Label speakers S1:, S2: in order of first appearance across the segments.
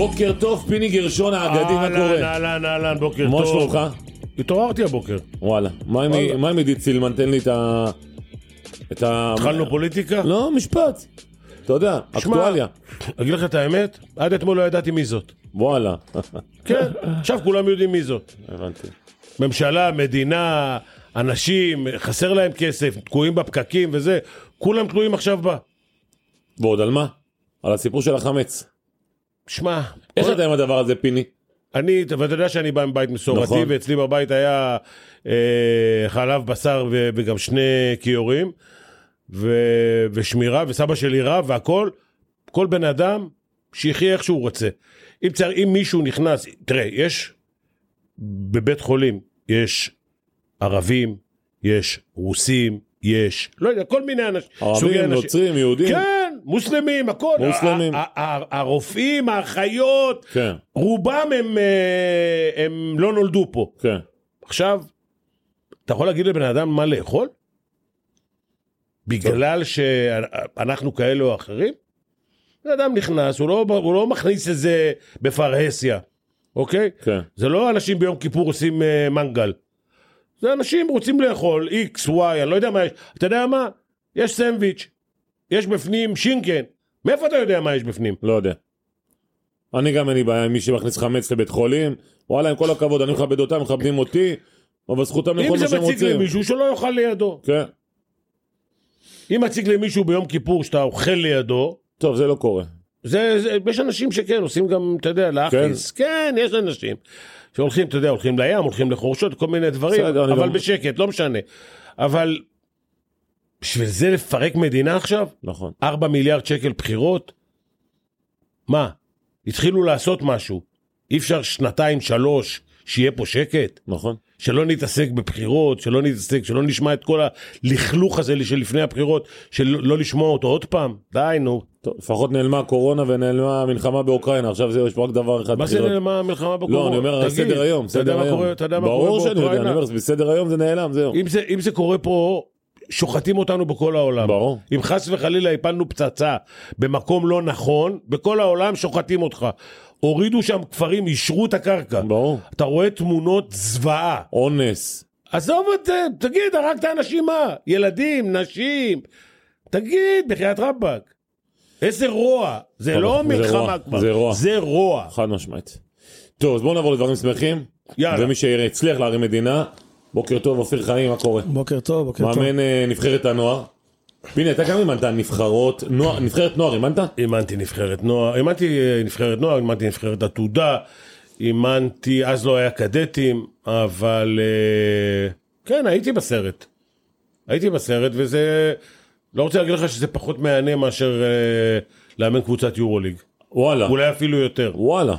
S1: בוקר טוב, פיני גרשון האגדי, מה
S2: אהלן,
S1: קורה?
S2: אהלן, אהלן, בוקר
S1: מה
S2: טוב.
S1: שלומך?
S2: התעוררתי הבוקר.
S1: וואלה. מה עם-. מה עידית סילמן? תן לי את ה... את ה...
S2: התחלנו פוליטיקה?
S1: לא, משפט. אתה יודע, אקטואליה.
S2: אגיד לך את האמת, עד אתמול לא ידעתי מי זאת.
S1: וואלה.
S2: כן, עכשיו כולם יודעים מי זאת.
S1: הבנתי.
S2: ממשלה, מדינה, אנשים, חסר להם כסף, תקועים בפקקים וזה, כולם תלויים עכשיו בה.
S1: ועוד על מה? על הסיפור של החמץ.
S2: שמע,
S1: איך
S2: כל-
S1: אתה עם הדבר הזה, פיני?
S2: אני, ואתה יודע שאני בא מבית מסורתי,
S1: נכון.
S2: ואצלי בבית היה אה, חלב, בשר ו, וגם שני כיורים, ו, ושמירה, וסבא שלי רב והכל. כל בן אדם, שיחיה איך שהוא רוצה. אם, צר, אם מישהו נכנס, תראה, יש בבית חולים, יש ערבים, יש רוסים, יש, לא יודע, כל מיני אנשים.
S1: ערבים. נוצרים, יהודים?
S2: כן, מוסלמים, הכל.
S1: מוסלמים.
S2: הרופאים, האחיות,
S1: כן,
S2: רובם הם, אה, הם לא נולדו פה.
S1: כן.
S2: עכשיו, אתה יכול להגיד לבן אדם מה לאכול? בגלל שאנחנו כאלה או אחרים? בן אדם נכנס, הוא לא, הוא לא מכניס את זה בפרהסיה, אוקיי?
S1: כן.
S2: זה לא אנשים ביום כיפור עושים אה, מנגל. זה אנשים רוצים לאכול X, Y, אני לא יודע מה יש. אתה יודע מה? יש סנדוויץ', יש בפנים שינקן. מאיפה אתה יודע מה יש בפנים?
S1: לא יודע. אני גם אין לי בעיה עם מי שמכניס חמץ לבית חולים. וואלה, עם כל הכבוד, אני מכבד אותם, מכבדים אותי, אבל זכותם
S2: אם
S1: מה
S2: זה
S1: שהם
S2: מציג
S1: רוצים.
S2: למישהו שלא יאכל לידו.
S1: כן.
S2: אם מציג למישהו ביום כיפור שאתה אוכל לידו,
S1: טוב, זה לא קורה.
S2: זה, זה, יש אנשים שכן, עושים גם, אתה יודע, להכניס. כן. כן, יש אנשים. שהולכים, אתה יודע, הולכים לים, הולכים לחורשות, כל מיני דברים,
S1: בסדר,
S2: אבל
S1: גם-
S2: בשקט, לא משנה. אבל בשביל זה לפרק מדינה עכשיו?
S1: נכון.
S2: 4 מיליארד שקל בחירות? מה? התחילו לעשות משהו. אי אפשר שנתיים, שלוש, שיהיה פה שקט?
S1: נכון.
S2: שלא נתעסק בבחירות, שלא נתעסק, שלא נשמע את כל הלכלוך הזה של לפני הבחירות, שלא לא לשמוע אותו עוד פעם? די, נו.
S1: טוב, לפחות נעלמה הקורונה ונעלמה המלחמה באוקראינה, עכשיו זה, יש פה רק דבר אחד.
S2: מה זה
S1: בחירות.
S2: נעלמה המלחמה בקורונה?
S1: לא, אני אומר
S2: תגיד,
S1: סדר היום, סדר היום.
S2: אתה יודע מה קורה
S1: ברור שאני יודע,
S2: באוקראינה?
S1: אני אומר, בסדר היום זה נעלם, זהו.
S2: אם זה, אם זה קורה פה, שוחטים אותנו בכל העולם.
S1: ברור.
S2: אם חס וחלילה הפלנו פצצה במקום לא נכון, בכל העולם שוחטים אותך. הורידו שם כפרים, אישרו את הקרקע.
S1: ברור.
S2: אתה רואה תמונות זוועה.
S1: אונס.
S2: עזוב את זה, תגיד, הרגת אנשים מה? ילדים, נשים. תגיד, בחייאת רבאק. איזה רוע. זה
S1: טוב,
S2: לא מלחמה כבר.
S1: זה רוע.
S2: זה רוע.
S1: חד משמעית. טוב, אז בואו נעבור לדברים שמחים.
S2: יאללה.
S1: ומי שהצליח להרים מדינה, בוקר טוב, אופיר חיים, מה קורה?
S3: בוקר טוב, בוקר טוב.
S1: מאמן אה, נבחרת הנוער. פיני, אתה גם אימנת נבחרות, נוער- נבחרת נוער, אימנת?
S2: אימנתי נבחרת נוער, אימנתי אה, נבחרת נוער, אימנתי נבחרת עתודה, אימנתי, אז לא היה קדטים, אבל אה, כן, הייתי בסרט. הייתי בסרט, וזה, לא רוצה להגיד לך שזה פחות מהנה מאשר אה, לאמן קבוצת יורוליג.
S1: וואלה,
S2: אולי אפילו יותר.
S1: וואלה.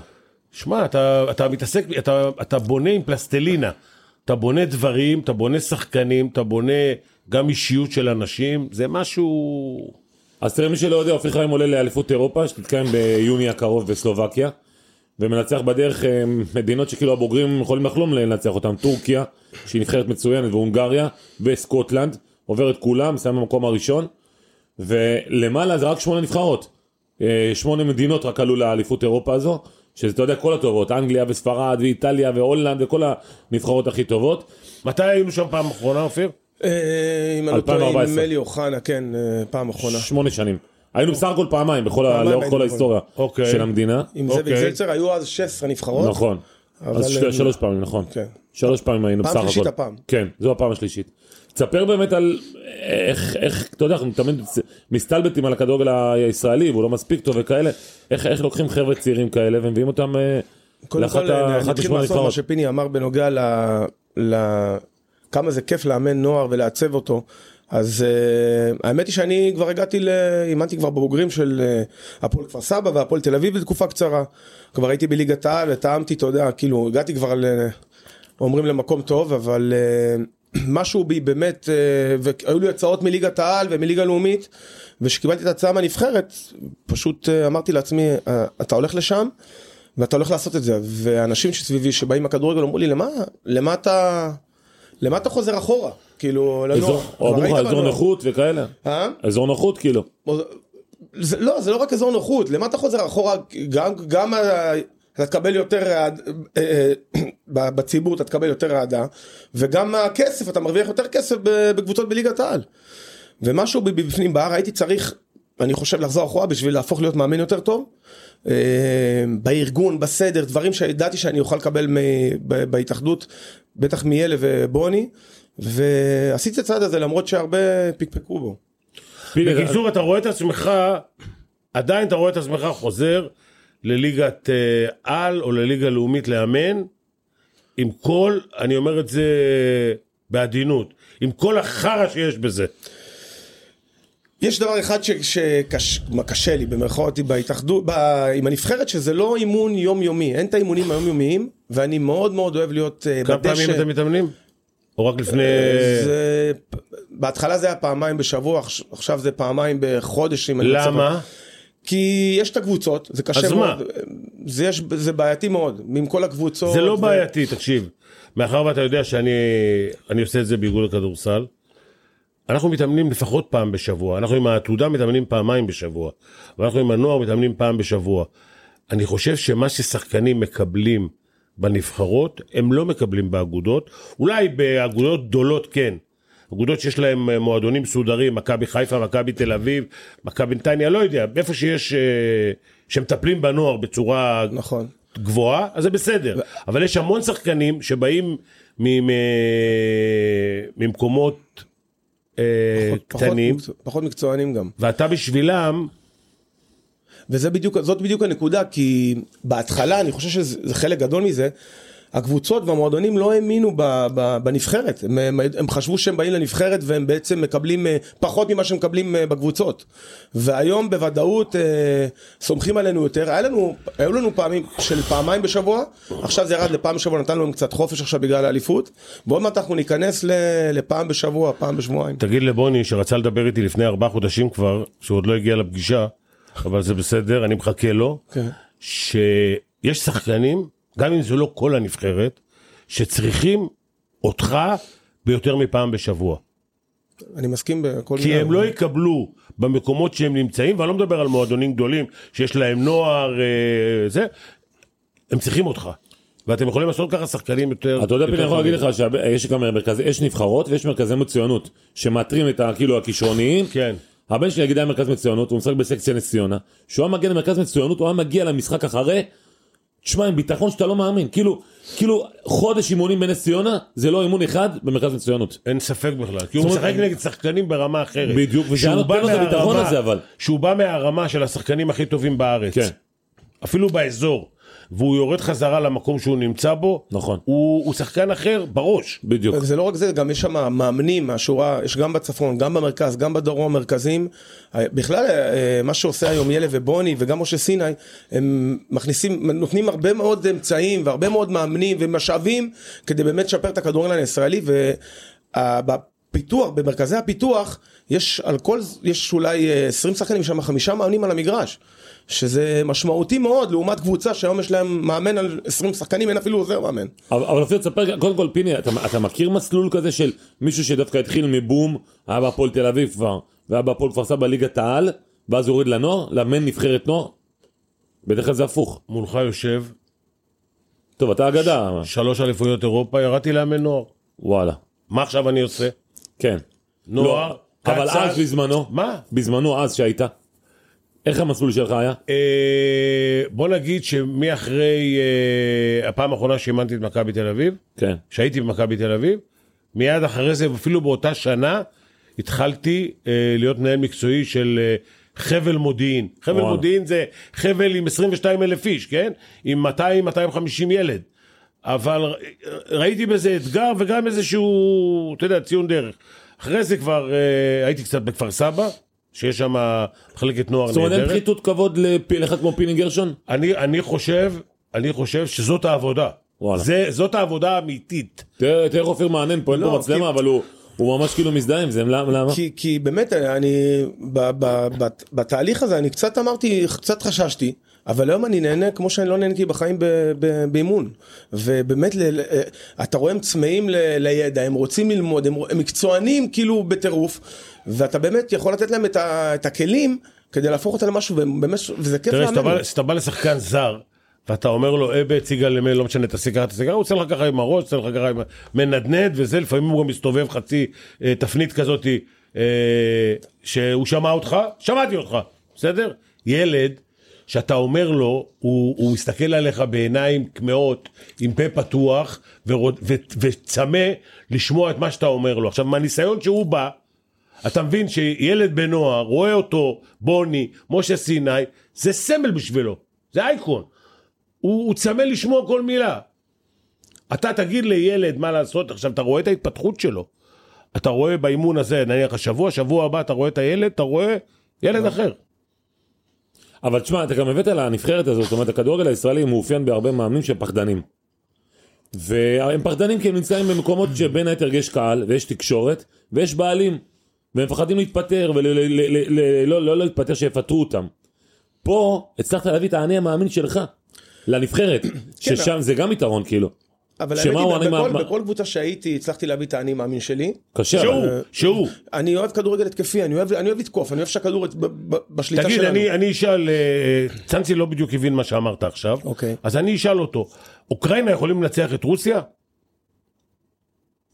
S2: שמע, אתה, אתה מתעסק, אתה, אתה בונה עם פלסטלינה. אתה בונה דברים, אתה בונה שחקנים, אתה בונה גם אישיות של אנשים, זה משהו...
S1: אז תראה, מי שלא יודע, אופיר חיים עולה לאליפות אירופה, שתתקיים ביוני הקרוב בסלובקיה, ומנצח בדרך אה, מדינות שכאילו הבוגרים יכולים לחלום לנצח אותם, טורקיה, שהיא נבחרת מצוינת, והונגריה, וסקוטלנד, עובר את כולם, מסיים במקום הראשון, ולמעלה זה רק שמונה נבחרות. אה, שמונה מדינות רק עלו לאליפות אירופה הזו, שזה, אתה יודע, כל הטובות, אנגליה וספרד ואיטליה והולנד וכל הנבחרות הכי טובות.
S2: מתי היינו שם פעם אחרונה, אופיר?
S3: אה, אם אני לא טועה,
S1: 2014.
S3: עם מלי אוחנה, כן, אה, פעם אחרונה.
S1: שמונה שנים. היינו בסך הכל פעמיים, לאורך כל ההיסטוריה
S2: אוקיי.
S1: של המדינה.
S3: עם
S2: אוקיי.
S3: זאביק זלצר היו אז 16 נבחרות.
S1: נכון. אז שלוש פעמים, נכון.
S3: כן.
S1: שלוש פעמים היינו
S3: פעם
S1: בסך הכל.
S3: שלישית הפעם.
S1: כן, זו הפעם השלישית. תספר באמת על איך, איך, אתה יודע, אנחנו תמיד מסתלבטים על הכדורגל הישראלי, והוא לא מספיק טוב וכאלה. איך, איך לוקחים חבר'ה צעירים כאלה ומביאים אותם אה,
S3: קודם
S1: לאחת
S3: כל,
S1: ה-
S3: אני
S1: אחת
S3: אתחיל מהסוף, מה. שפיני אמר בנוגע ל... ל... כמה זה כיף לאמן נוער ולעצב אותו. אז uh, האמת היא שאני כבר הגעתי, ל... אימנתי כבר בבוגרים של uh, הפועל כפר סבא והפועל תל אביב בתקופה קצרה. כבר הייתי בליגת העל וטעמתי, אתה יודע, כאילו, הגעתי כבר ל... אומרים למקום טוב, אבל uh, משהו בי באמת, uh, והיו לי הצעות מליגת העל ומליגה לאומית, וכשקיבלתי את ההצעה מהנבחרת, פשוט uh, אמרתי לעצמי, uh, אתה הולך לשם, ואתה הולך לעשות את זה, ואנשים שסביבי שבאים מהכדורגל אמרו לי, למה, למה אתה, למה אתה חוזר אחורה? כאילו,
S1: אזור-
S3: כבר
S1: אמרו לך אזור
S3: בנוער."
S1: נוחות וכאלה.
S3: אה?
S1: אזור נוחות כאילו.
S3: זה, לא, זה לא רק אזור נוחות, למה אתה חוזר אחורה, גם, גם אתה תקבל יותר, אה, אה, ב- בציבור אתה תקבל יותר אהדה, וגם הכסף, אתה מרוויח יותר כסף בקבוצות בליגת העל. ומשהו בפנים בהר הייתי צריך, אני חושב, לחזור אחורה בשביל להפוך להיות מאמן יותר טוב. אה, בארגון, בסדר, דברים שידעתי שאני אוכל לקבל מ- בהתאחדות, בטח מיאלה ובוני, ועשיתי את הצעד הזה למרות שהרבה פקפקו בו.
S2: בקיצור, אתה רואה את עצמך, עדיין אתה רואה את עצמך חוזר לליגת אה, על או לליגה לאומית לאמן, עם כל, אני אומר את זה בעדינות, עם כל החרא שיש בזה.
S3: יש דבר אחד שקשה לי במרכאות בהתאחדות, ב- עם הנבחרת שזה לא אימון יומיומי, אין את האימונים היומיומיים ואני מאוד מאוד אוהב להיות אה,
S2: כמה
S3: בדשא.
S2: פעמים אתם מתאמנים? או רק לפני...
S3: זה, בהתחלה זה היה פעמיים בשבוע, עכש- עכשיו זה פעמיים בחודש. רוצה-
S2: למה?
S3: כי יש את הקבוצות, זה קשה
S2: אז
S3: מאוד.
S2: מה?
S3: זה, יש, זה בעייתי מאוד, עם כל הקבוצות.
S2: זה לא
S3: ו-
S2: בעייתי, תקשיב. מאחר ואתה יודע שאני אני עושה את זה באיגוד הכדורסל, אנחנו מתאמנים לפחות פעם בשבוע. אנחנו עם העתודה מתאמנים פעמיים בשבוע. ואנחנו עם הנוער מתאמנים פעם בשבוע. אני חושב שמה ששחקנים מקבלים בנבחרות, הם לא מקבלים באגודות. אולי באגודות גדולות כן. אגודות שיש להם אה, מועדונים מסודרים, מכבי חיפה, מכבי תל אביב, מכבי נתניה, לא יודע, איפה שיש, אה, שמטפלים בנוער בצורה
S3: נכון.
S2: גבוהה, אז זה בסדר. אבל יש המון שחקנים שבאים ממקומות אה,
S3: פחות
S2: קטנים,
S3: מקצוע- פחות מקצוענים גם.
S2: ואתה בשבילם,
S3: וזה בדיוק, בדיוק הנקודה, כי בהתחלה, אני חושב שזה זה חלק גדול מזה, הקבוצות והמועדונים לא האמינו בנבחרת, הם, הם, הם חשבו שהם באים לנבחרת והם בעצם מקבלים אה, פחות ממה שהם מקבלים אה, בקבוצות. והיום בוודאות אה, סומכים עלינו יותר, היה לנו, היו לנו פעמים של פעמיים בשבוע, עכשיו זה ירד לפעם בשבוע, נתנו להם קצת חופש עכשיו בגלל האליפות, ועוד מעט אנחנו ניכנס ל, לפעם בשבוע, פעם בשבועיים.
S2: תגיד לבוני שרצה לדבר איתי לפני ארבעה חודשים כבר, שהוא עוד לא הגיע לפגישה, אבל זה בסדר, אני מחכה לו,
S3: כן.
S2: שיש שחקנים, גם אם זה לא כל הנבחרת, שצריכים אותך ביותר מפעם בשבוע.
S3: אני מסכים בכל
S2: כי הם לא יקבלו במקומות שהם נמצאים, ואני לא מדבר על מועדונים גדולים שיש להם נוער, אה, זה, הם צריכים אותך. ואתם יכולים לעשות ככה שחקנים יותר...
S1: אתה יודע, פיני, אני יכול. להגיד לך שיש גם מרכזי, יש נבחרות ויש מרכזי מצוינות, שמאתרים את ה- כאילו הכישרוניים.
S2: כן.
S1: הבן שלי נגיד היה מרכז מצוינות, הוא משחק בסקציה נס ציונה, שהוא היה מגיע למרכז מצוינות, הוא היה מגיע למשחק אחרי, תשמע, עם ביטחון שאתה לא מאמין, כאילו, כאילו חודש אימונים בנס ציונה, זה לא אימון אחד במרכז מצוינות.
S2: אין ספק בכלל, כי הוא
S1: זאת
S2: משחק
S1: אומרת-
S2: נגד שחקנים ברמה אחרת.
S1: בדיוק, וזה
S2: שהוא
S1: היה
S2: בא
S1: נותן לו את הביטחון
S2: מהרמה-
S1: הזה, אבל.
S2: שהוא בא מהרמה של השחקנים הכי טובים בארץ.
S1: כן.
S2: אפילו באזור. והוא יורד חזרה למקום שהוא נמצא בו.
S1: נכון.
S2: הוא, הוא שחקן אחר בראש.
S1: בדיוק.
S3: זה לא רק זה, גם יש שם מאמנים מהשורה, יש גם בצפון, גם במרכז, גם בדרום מרכזים. אה, בכלל, אה, מה שעושה היום יילה ובוני וגם משה סיני, הם מכניסים, נותנים הרבה מאוד אמצעים והרבה מאוד מאמנים ומשאבים כדי באמת לשפר את הכדורגל הישראלי. ובפיתוח, במרכזי הפיתוח, יש על כל, יש אולי אה, 20 שחקנים, יש שם חמישה מאמנים על המגרש. שזה משמעותי מאוד לעומת קבוצה שהיום יש להם מאמן על 20 שחקנים, אין אפילו עוזר מאמן.
S1: אבל אבל אופיר תספר, קודם כל פיני, אתה, אתה מכיר מסלול כזה של מישהו שדווקא התחיל מבום, היה בהפועל תל אביב כבר, והיה בהפועל כפר סבא ליגת העל, ואז יורד לנוער, לאמן נבחרת נוער? בדרך כלל זה הפוך.
S2: מולך יושב,
S1: טוב, אתה אגדה.
S2: שלוש אליפויות אירופה, ירדתי לאמן נוער.
S1: וואלה.
S2: מה עכשיו אני עושה?
S1: כן.
S2: נוער,
S1: לא, אבל. אז בזמנו,
S2: מה?
S1: בזמנו אז שהיית, איך המסלול שלך היה?
S2: אה, בוא נגיד שמאחרי אה, הפעם האחרונה שאימנתי את מכבי תל אביב,
S1: כן.
S2: שהייתי במכבי תל אביב, מיד אחרי זה, אפילו באותה שנה, התחלתי אה, להיות מנהל מקצועי של אה, חבל מודיעין. חבל
S1: וואלה.
S2: מודיעין זה חבל עם 22 אלף איש, כן? עם 200-250 ילד. אבל ר- ראיתי בזה אתגר וגם איזשהו, אתה יודע, ציון דרך. אחרי זה כבר אה, הייתי קצת בכפר סבא, שיש שם מחלקת נוער
S1: זאת אומרת, אין
S2: נהדרת.
S1: פחיתות כבוד לאחד כמו פיני גרשון?
S2: אני, אני חושב, אני חושב שזאת העבודה.
S1: וואלה.
S2: זה, זאת העבודה האמיתית.
S1: תראה תראה איך אופיר מענן פה, אין
S3: לא,
S1: פה מצלמה,
S3: כי-
S1: אבל הוא הוא ממש כאילו מזדהה עם זה, למה? למה?
S3: כי, כי באמת אני ב, ב, ב, בתהליך הזה אני קצת אמרתי קצת חששתי אבל היום אני נהנה כמו שאני לא נהניתי בחיים באימון ובאמת ל, אתה רואה הם צמאים ל, לידע הם רוצים ללמוד הם, הם מקצוענים כאילו בטירוף ואתה באמת יכול לתת להם את, ה, את הכלים כדי להפוך אותה למשהו, ובאמת, וזה כיף
S2: תראה, כשאתה
S3: לאמן.
S2: בא- כשאתה בא לשחקן זר, ואתה אומר לו, אבה, ציגה למי, לא משנה, תעשה ככה, תעשה ככה, הוא עושה לך ככה עם הראש, עושה לך ככה עם... מנדנד וזה, לפעמים הוא גם מסתובב חצי אה, תפנית כזאת, אה, שהוא שמע אותך, שמעתי אותך, בסדר? ילד, שאתה אומר לו, הוא, הוא מסתכל עליך בעיניים כמהות, עם פה פתוח, ורוד- ו- וצמא לשמוע את מה שאתה אומר לו. עכשיו, מהניסיון שהוא בא, אתה מבין שילד בנוער רואה אותו, בוני, משה סיני, זה סמל בשבילו, זה אייקון. הוא, הוא צמא לשמוע כל מילה. אתה תגיד לילד מה לעשות, עכשיו אתה רואה את ההתפתחות שלו. אתה רואה באימון הזה, נניח השבוע, שבוע הבא אתה רואה את הילד, אתה רואה ילד אחר.
S1: אבל תשמע, אתה גם הבאת לנבחרת הזאת, זאת אומרת, הכדורגל הישראלי מאופיין בהרבה מאמנים שהם פחדנים. והם פחדנים כי הם נמצאים במקומות שבין היתר יש קהל, ויש תקשורת, ויש בעלים. והם מפחדים להתפטר, ולא לא, לא להתפטר שיפטרו אותם. פה הצלחת להביא את האני המאמין שלך לנבחרת, ששם זה גם יתרון כאילו.
S3: אבל
S1: שמה הוא
S3: האמת היא,
S1: אני
S3: בכל,
S1: מה-
S3: בכל קבוצה שהייתי, הצלחתי להביא את האני מאמין שלי.
S1: קשה,
S2: שהוא,
S1: אבל...
S2: שהוא.
S3: אני אוהב כדורגל התקפי, אני אוהב, אני אוהב לתקוף, אני אוהב שהכדור בשליטה
S2: תגיד,
S3: שלנו.
S2: אני, אני אשאל, אה, צאנצי לא בדיוק הבין מה שאמרת עכשיו,
S3: אוקיי.
S2: אז אני אשאל אותו, אוקראינה יכולים לנצח את רוסיה?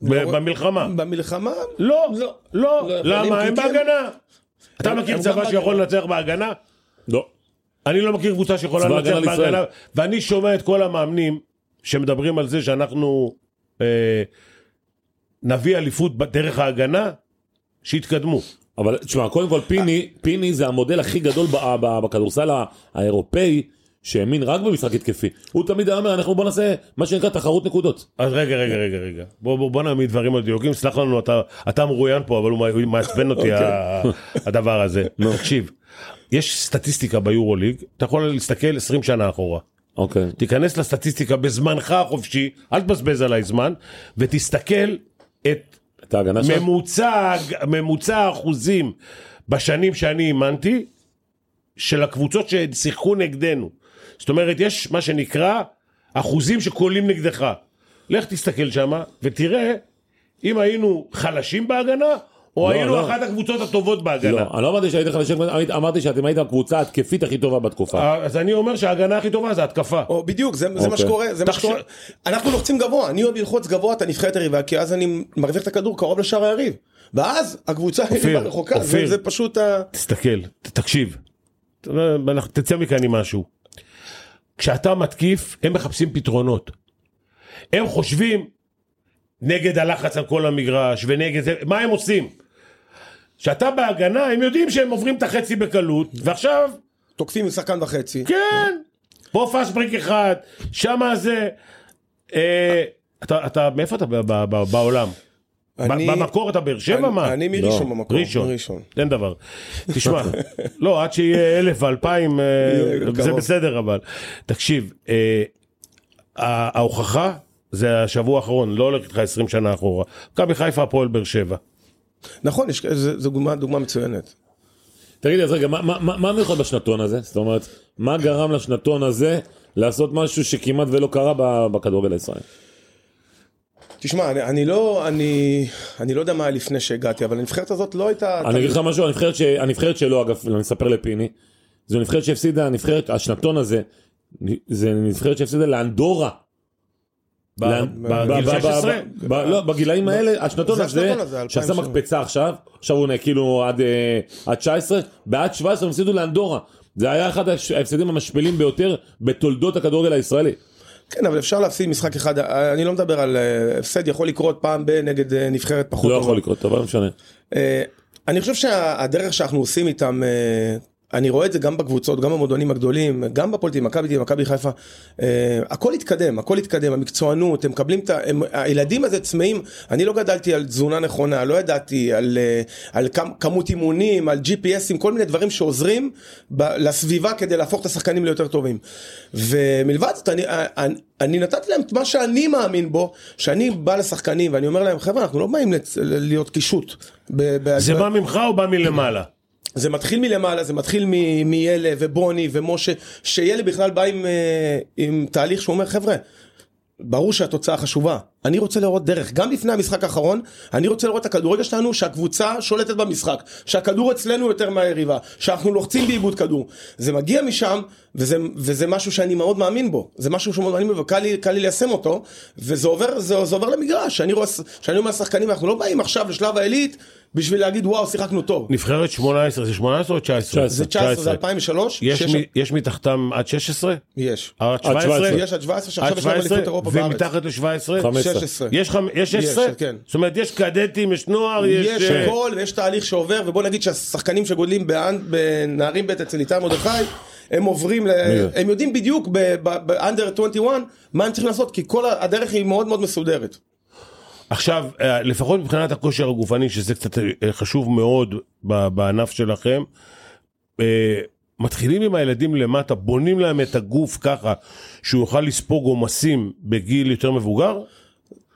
S3: לא-
S2: במלחמה.
S3: במלחמה?
S2: לא,
S3: לא.
S2: לא,
S3: לא,
S2: למה? הם
S3: כי הם-
S2: בהגנה. אתה מכיר צבא שיכול
S3: בהגנה.
S2: לנצח בהגנה?
S1: לא.
S2: אני לא מכיר קבוצה שיכולה לנצח. בהגנה, ואני שומע את כל המאמנים שמדברים על זה שאנחנו אה, נביא אליפות בדרך ההגנה, שיתקדמו.
S1: אבל תשמע, קודם כל פיני, פיני זה המודל הכי גדול בכדורסל האירופאי, שהאמין רק במשחק התקפי. הוא תמיד היה אומר, אנחנו בוא נעשה מה שנקרא תחרות נקודות.
S2: אז רגע, רגע, רגע, רגע. בוא, בוא, בוא נעמיד דברים על דיוקים, סלח לנו, אתה, אתה מרואיין פה, אבל הוא מעצבן אותי, ה- הדבר הזה. תקשיב, יש סטטיסטיקה ביורוליג, אתה יכול להסתכל 20 שנה אחורה.
S1: אוקיי.
S2: תיכנס לסטטיסטיקה בזמנך החופשי, אל תבזבז עליי זמן, ותסתכל את
S1: את?
S2: ממוצע, ממוצע האחוזים בשנים שאני אימנתי, של הקבוצות ששיחקו נגדנו. זאת אומרת, יש מה שנקרא אחוזים שקולים נגדך. לך תסתכל שם ותראה אם היינו חלשים בהגנה, או
S1: לא,
S2: היינו
S1: לא.
S2: אחת הקבוצות הטובות בהגנה.
S1: לא, אני לא אמרתי שהייתם חלשים, אמרתי שאתם הייתם הקבוצה ההתקפית הכי טובה בתקופה.
S2: אז אני אומר שההגנה הכי טובה זה התקפה.
S3: או בדיוק, זה, זה מה
S1: אוקיי.
S3: שקורה, זה מה
S2: תחשוב-
S3: שקורה. אנחנו לוחצים גבוה, אני אוהב ללחוץ גבוה את הנבחרת היריבה, כי אז אני מחזיק את הכדור קרוב לשער היריב. ואז הקבוצה היריבה רחוקה, זה,
S2: אופיר.
S3: זה פשוט ה...
S2: תסתכל, תקשיב, תצא מכאן עם משהו. כשאתה מתקיף, הם מחפשים פתרונות. הם חושבים נגד הלחץ על כל המגרש ונגד זה, מה הם עושים? כשאתה בהגנה, הם יודעים שהם עוברים את החצי בקלות, ועכשיו,
S3: תוקפים עם שחקן וחצי.
S2: כן, פה פאסט בריק אחד, שמה זה... אה, אתה, אתה, מאיפה אתה ב- ב- ב- בעולם?
S3: אני-
S2: במקור אתה באר שבע? מה?
S3: אני מראשון
S1: לא,
S3: במקור.
S2: ראשון.
S3: מראשון.
S2: אין דבר. תשמע, לא, עד שיהיה אלף ואלפיים, אה, זה. בסדר אבל. תקשיב, אה, ההוכחה זה השבוע האחרון, לא הולך איתך 20 שנה אחורה. מכבי חיפה, הפועל באר שבע.
S3: נכון, יש- זה- זו דוגמה- דוגמה מצוינת.
S1: תגיד, אז רגע, מה- מה- מה מה מיוחד בשנתון הזה? זאת אומרת, מה גרם לשנתון הזה לעשות משהו שכמעט ולא קרה בכדורגל הישראלי?
S3: תשמע, אני, אני לא, אני, אני לא יודע מה היה לפני שהגעתי, אבל הנבחרת הזאת לא הייתה...
S1: אני אגיד לך משהו, הנבחרת ש- הנבחרת שלו, אגב, אני אספר לפיני, זו נבחרת שהפסידה, הנבחרת, השנתון הזה, זה נבחרת שהפסידה לאנדורה.
S2: ב-
S1: לאן-
S2: בגיל
S1: ב- ב-
S2: 16?
S1: ב- ב- לא, בגילאים האלה, השנתון
S3: זה
S1: הזה, שעשה
S3: 2007.
S1: מקפצה עכשיו, עכשיו הוא כאילו עד אה, עד 19, בעד 17 הם הפסידו לאנדורה. זה היה אחד ההפ- ההפסדים המשפילים ביותר בתולדות הכדורגל הישראלי.
S3: כן, אבל אפשר להפסיד משחק אחד, אני לא מדבר על אה, הפסד, יכול לקרות פעם ב- נגד אה, נבחרת פחות
S1: לא. יכול לקרות, אבל לא משנה.
S3: אה, אני חושב שהדרך שאנחנו עושים איתם, אה, אני רואה את זה גם בקבוצות, גם במועדונים הגדולים, גם בפולטים, מכבי תל, מכבי חיפה, אה, הכל התקדם, הכל התקדם, המקצוענות, הם מקבלים את ה... הילדים הזה צמאים, אני לא גדלתי על תזונה נכונה, לא ידעתי על, אה, על כמ- כמות אימונים, על GPSים, כל מיני דברים שעוזרים לסביבה כדי להפוך את השחקנים ליותר טובים. ומלבד זאת, אני, אני, אני נתתי להם את מה שאני מאמין בו, שאני בא לשחקנים ואני אומר להם, חבר'ה, אנחנו לא באים להיות קישוט.
S2: זה בא ממך או בא מלמעלה?
S3: זה מתחיל מלמעלה, זה מתחיל מ- מיאלה ובוני ומשה, שיאלה בכלל בא עם, אה, עם תהליך שהוא אומר, חבר'ה, ברור שהתוצאה חשובה. אני רוצה לראות דרך, גם לפני המשחק האחרון, אני רוצה לראות את הכדורגל שלנו, שהקבוצה שולטת במשחק, שהכדור אצלנו יותר מהיריבה, שאנחנו לוחצים באיבוד כדור. זה מגיע משם, וזה, וזה משהו שאני מאוד מאמין בו. זה משהו שמאוד מאמין בו, וקל לי, לי ליישם אותו, וזה עובר, זה, זה עובר למגרש. שאני רואה, שאני אומר לשחקנים, אנחנו לא באים עכשיו לשלב העילית, בשביל להגיד וואו, שיחקנו טוב.
S2: נבחרת 18, זה 18 או 19?
S3: זה 19, זה 2003.
S2: יש,
S3: שש-
S2: מ, יש מתחתם עד 16?
S3: יש.
S2: עד 17?
S1: 17.
S3: יש עד 17, שעכשיו יש להם אליפות
S2: 17?
S3: אירופה בארץ.
S2: ומתחת ל-17?
S1: 15.
S3: 16.
S2: יש, חמ... יש 16?
S3: יש, כן.
S2: זאת אומרת, יש קדטים, יש נוער, יש...
S3: יש
S2: אה,
S3: הכל ויש תהליך שעובר ובוא נגיד שהשחקנים שגודלים באנ- בנערים ב' אצל איתי מרדכי הם עוברים, ל... הם יודעים בדיוק באנדר 21 מה הם צריכים לעשות כי כל הדרך היא מאוד מאוד מסודרת.
S2: עכשיו, אה, לפחות מבחינת הכושר הגופני, שזה קצת אה, חשוב מאוד בענף שלכם, אה, מתחילים עם הילדים למטה, בונים להם את הגוף ככה, שהוא יוכל לספוג עומסים בגיל יותר מבוגר?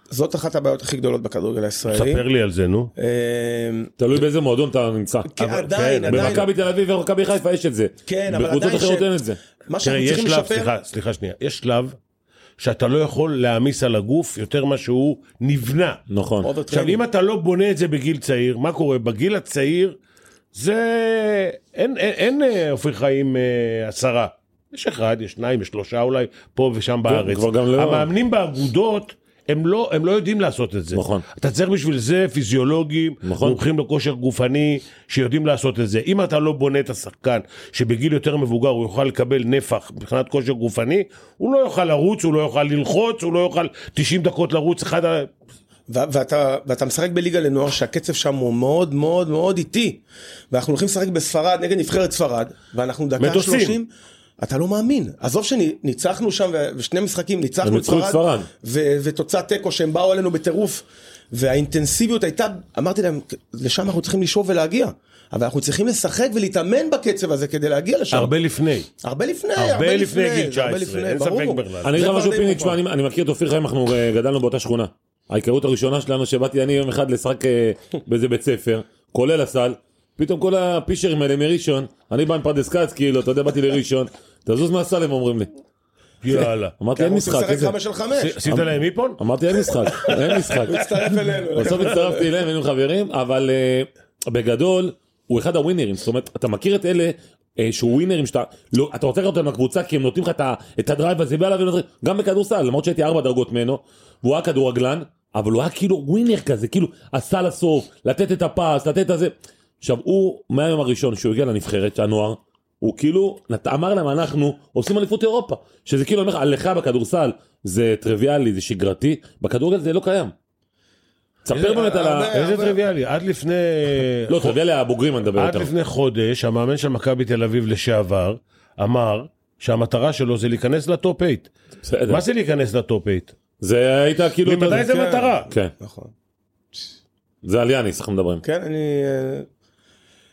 S3: זאת אחת הבעיות הכי גדולות בכדורגל הישראלי.
S2: ספר לי על זה, נו.
S1: תלוי באיזה מועדון אתה נמצא.
S3: כן, עדיין,
S2: כן,
S3: עדיין.
S1: במכבי תל אביב ומכבי חיפה יש את זה.
S3: כן, אבל
S1: בקבוצות
S3: עדיין
S1: אחרות
S3: ש-
S1: אין את זה.
S3: מה שאנחנו
S2: יש
S3: צריכים
S2: שלב,
S3: לשפר,
S2: סליחה, סליחה שנייה, יש שלב שאתה לא יכול להעמיס על הגוף יותר ממה שהוא נבנה.
S1: נכון.
S2: עכשיו. אם אתה לא בונה את זה בגיל צעיר, מה קורה? בגיל הצעיר זה... אין, אין, אין אה, אופי חיים אה, עשרה. יש אחד, יש שניים, יש שלושה אולי, פה ושם בארץ.
S1: כבר גם לא-
S2: המאמנים באגודות, הם לא, הם לא יודעים לעשות את זה.
S1: נכון.
S2: אתה צריך בשביל זה פיזיולוגים,
S1: נכון.
S2: מומחים לכושר גופני, שיודעים לעשות את זה. אם אתה לא בונה את השחקן, שבגיל יותר מבוגר הוא יוכל לקבל נפח מבחינת כושר גופני, הוא לא יוכל לרוץ, הוא לא יוכל ללחוץ, הוא לא יוכל 90 דקות לרוץ אחד.
S3: ו- ואתה, ואתה משחק בליגה לנוער שהקצב שם הוא מאוד מאוד מאוד איטי. ואנחנו הולכים לשחק בספרד נגד נבחרת ספרד, ואנחנו דקה
S2: מטוסים.
S3: 30, אתה לא מאמין. עזוב שניצחנו שם, ושני משחקים ניצחנו את ספרד,
S1: ספרד.
S3: ו- ותוצאת תיקו שהם באו אלינו בטירוף. והאינטנסיביות הייתה, אמרתי להם, לשם אנחנו צריכים לשאוף ולהגיע. אבל אנחנו צריכים לשחק ולהתאמן בקצב הזה כדי להגיע לשם.
S2: הרבה לפני.
S3: הרבה לפני,
S2: הרבה לפני גיל
S3: הרבה
S2: 19,
S3: לפני,
S2: אין. ספק בכלל.
S1: אני אגיד לך
S3: זה
S1: משהו פיני, תשמע, אני מכיר את אופיר חיים, אנחנו אה, גדלנו באותה שכונה. ההיכרות הראשונה שלנו שבאתי אני יום אחד לשחק אה, באיזה בית ספר, כולל הסל, פתאום כל הפישרים האלה מראשון, אני בא עם פרדס כץ, כאילו, אתה יודע, באתי לראשון, תזוז מהסל הם אומרים לי.
S2: יאללה.
S1: אמרתי אין משחק, איזה...
S3: חמש על חמש.
S2: עשית להם איפון?
S1: אמרתי אין משחק, אין משחק.
S3: הצטרף אלינו.
S1: בסוף הצטרפתי אליהם, היינו חברים, אבל אה, בגדול, הוא אחד הווינרים, זאת אומרת, אתה מכיר את אלה אה, שהוא ווינרים שאתה, לא, אתה רוצה לראות אותם לקבוצה כי הם נותנים לך את ה drive הזה, גם בכדורסל, למרות שהייתי ארבע דרגות ממנו, והוא היה כדורגלן, אבל הוא היה כאילו ווינר כזה, כאילו עשה לסוף, לתת את הפס, לתת את הזה. עכשיו, הוא, מהיום הראשון שהוא הגיע לנבחרת, הנוער, הוא כאילו, נת- אמר להם, אנחנו עושים אליפות אירופה, שזה כאילו, אומר לך, בכדורסל זה טריוויאלי, זה שגרתי, בכדורגל זה לא קיים. תספר באמת על ה...
S2: איזה טריוויאלי, עד לפני...
S1: לא, טריוויאלי הבוגרים אני מדבר
S2: עד
S1: יותר.
S2: לפני חודש, המאמן של מכבי תל אביב לשעבר, אמר שהמטרה שלו זה להיכנס לטופ 8.
S1: בסדר.
S2: מה זה להיכנס לטופ 8?
S1: זה היית כאילו...
S2: ממתי זה. מטרה?
S1: כן,
S3: נכון.
S1: זה על יאניס אנחנו מדברים.
S3: כן, אני...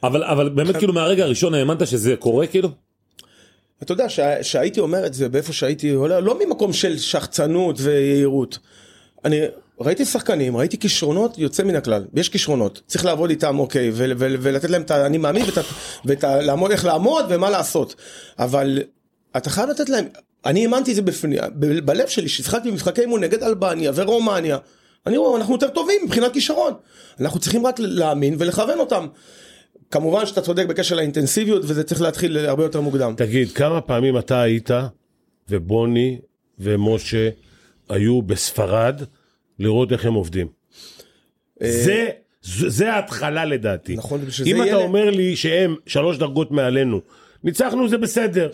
S1: אבל אבל באמת כאילו מהרגע הראשון האמנת שזה קורה כאילו?
S3: אתה יודע, שה- שהייתי אומר את זה באיפה שהייתי עולה, לא ממקום של שחצנות ויהירות. אני ראיתי שחקנים, ראיתי כישרונות יוצא מן הכלל. יש כישרונות, צריך לעבוד איתם, אוקיי, ו- ו- ולתת להם את האני מאמין ואת ואת. לעמוד, איך לעמוד ומה לעשות. אבל אתה חייב לתת להם, אני האמנתי את זה בפני, ב- בלב שלי, ששיחקתי במשחקי אימון נגד אלבניה ורומניה. אני רואה, אנחנו יותר טובים מבחינת כישרון. אנחנו צריכים רק להאמין ולכוון אותם. כמובן שאתה צודק בקשר לאינטנסיביות וזה צריך להתחיל הרבה יותר מוקדם.
S2: תגיד, כמה פעמים אתה היית, ובוני ומשה היו בספרד, לראות איך הם עובדים? זה, זה זה ההתחלה לדעתי.
S3: אה, נכון, בשביל
S2: אם
S3: זה
S2: אתה
S3: ילד-
S2: אומר לי שהם שלוש דרגות מעלינו, ניצחנו זה בסדר.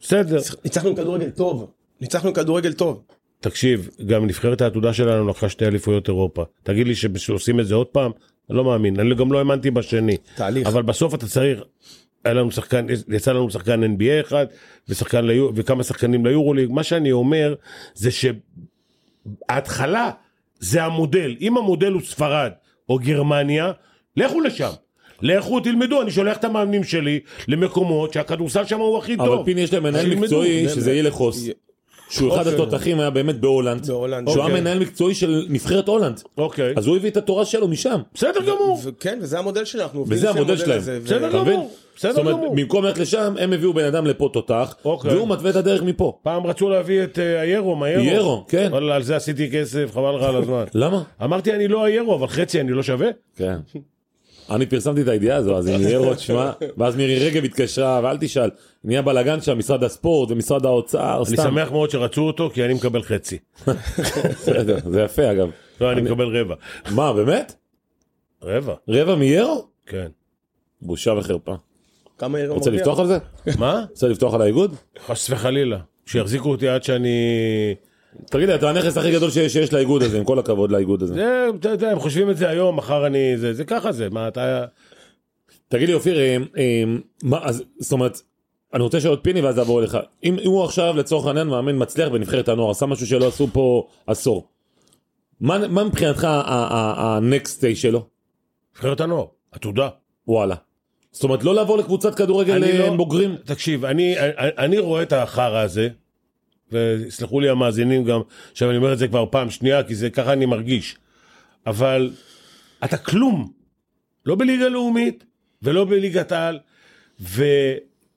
S2: בסדר.
S3: ניצחנו כדורגל טוב. ניצחנו כדורגל טוב.
S2: תקשיב, גם נבחרת העתודה שלנו לקחה שתי אליפויות אירופה. תגיד לי שעושים את זה עוד פעם? אני לא מאמין. אני גם לא האמנתי בשני.
S3: תהליך.
S2: אבל בסוף אתה צריך, היה לנו שחקן, יצא לנו שחקן NBA אחד, ושחקן ליו, וכמה שחקנים ליורוליג. מה שאני אומר, זה שההתחלה זה המודל. אם המודל הוא ספרד או גרמניה, לכו לשם. לכו תלמדו, אני שולח את המאמנים שלי למקומות שהכדורסל שם הוא הכי טוב.
S1: אבל פיני יש להם מנהל. מקצועי שזה יהיה לחוס. שהוא אחד
S2: אוקיי.
S1: התותחים היה באמת בהולנד,
S3: בהולנד.
S1: שהוא היה
S2: אוקיי.
S1: מנהל מקצועי של נבחרת הולנד,
S2: אוקיי.
S1: אז הוא הביא את התורה שלו משם.
S2: בסדר גמור.
S3: וכן, וזה המודל שלנו,
S1: וזה המודל שלהם.
S2: בסדר? גמור. בסדר
S1: זאת אומרת,
S2: גמור.
S1: במקום ללכת לשם, הם הביאו בן אדם לפה תותח,
S2: אוקיי.
S1: והוא מתווה את הדרך מפה.
S2: פעם רצו להביא את אה, איירו, איירו.
S1: איירו, כן.
S2: על זה עשיתי כסף, חבל לך על הזמן.
S1: למה?
S2: אמרתי, אני לא איירו, אבל חצי אני לא שווה?
S1: כן. אני פרסמתי את הידיעה הזו, אז עם יאיר תשמע, ואז מירי רגב התקשרה, ואל תשאל, נהיה בלאגן שם, משרד הספורט ומשרד האוצר,
S2: אני
S1: סתם.
S2: שמח מאוד שרצו אותו, כי אני מקבל חצי.
S1: בסדר, זה יפה אגב.
S2: לא, אני מקבל רבע.
S1: מה, באמת?
S2: רבע,
S1: רבע מיירו?
S2: כן.
S1: בושה וחרפה.
S3: כמה ירום
S1: רוצה
S3: מרוויח?
S1: לפתוח על זה?
S2: מה?
S1: רוצה לפתוח על האיגוד?
S2: חס וחלילה. שיחזיקו אותי עד שאני...
S1: תגיד לי, אתה הנכס הכי גדול שיש לאיגוד הזה, עם כל הכבוד לאיגוד הזה.
S2: זה, אתה יודע, הם חושבים את זה היום, מחר אני... זה, זה ככה זה, מה אתה...
S1: תגיד לי אופיר, אה, אה, מה, אז, זאת אומרת, אני רוצה לשאול את פיני ואז לעבור אליך. אם אם הוא עכשיו לצורך העניין מאמן מצליח בנבחרת הנוער, עשה משהו שלא עשו פה עשור. מה מה מבחינתך הנקסט דיי שלו?
S2: נבחרת הנוער, עתודה.
S1: וואלה. זאת אומרת, לא לעבור לקבוצת כדורגל
S2: אני
S1: אה,
S2: לא-
S1: בוגרים?
S2: תקשיב, אני, אני, אני רואה את החרא הזה, ויסלחו לי המאזינים גם, עכשיו אני אומר את זה כבר פעם שנייה, כי זה ככה אני מרגיש. אבל אתה כלום, לא בליגה לאומית ולא בליגת העל,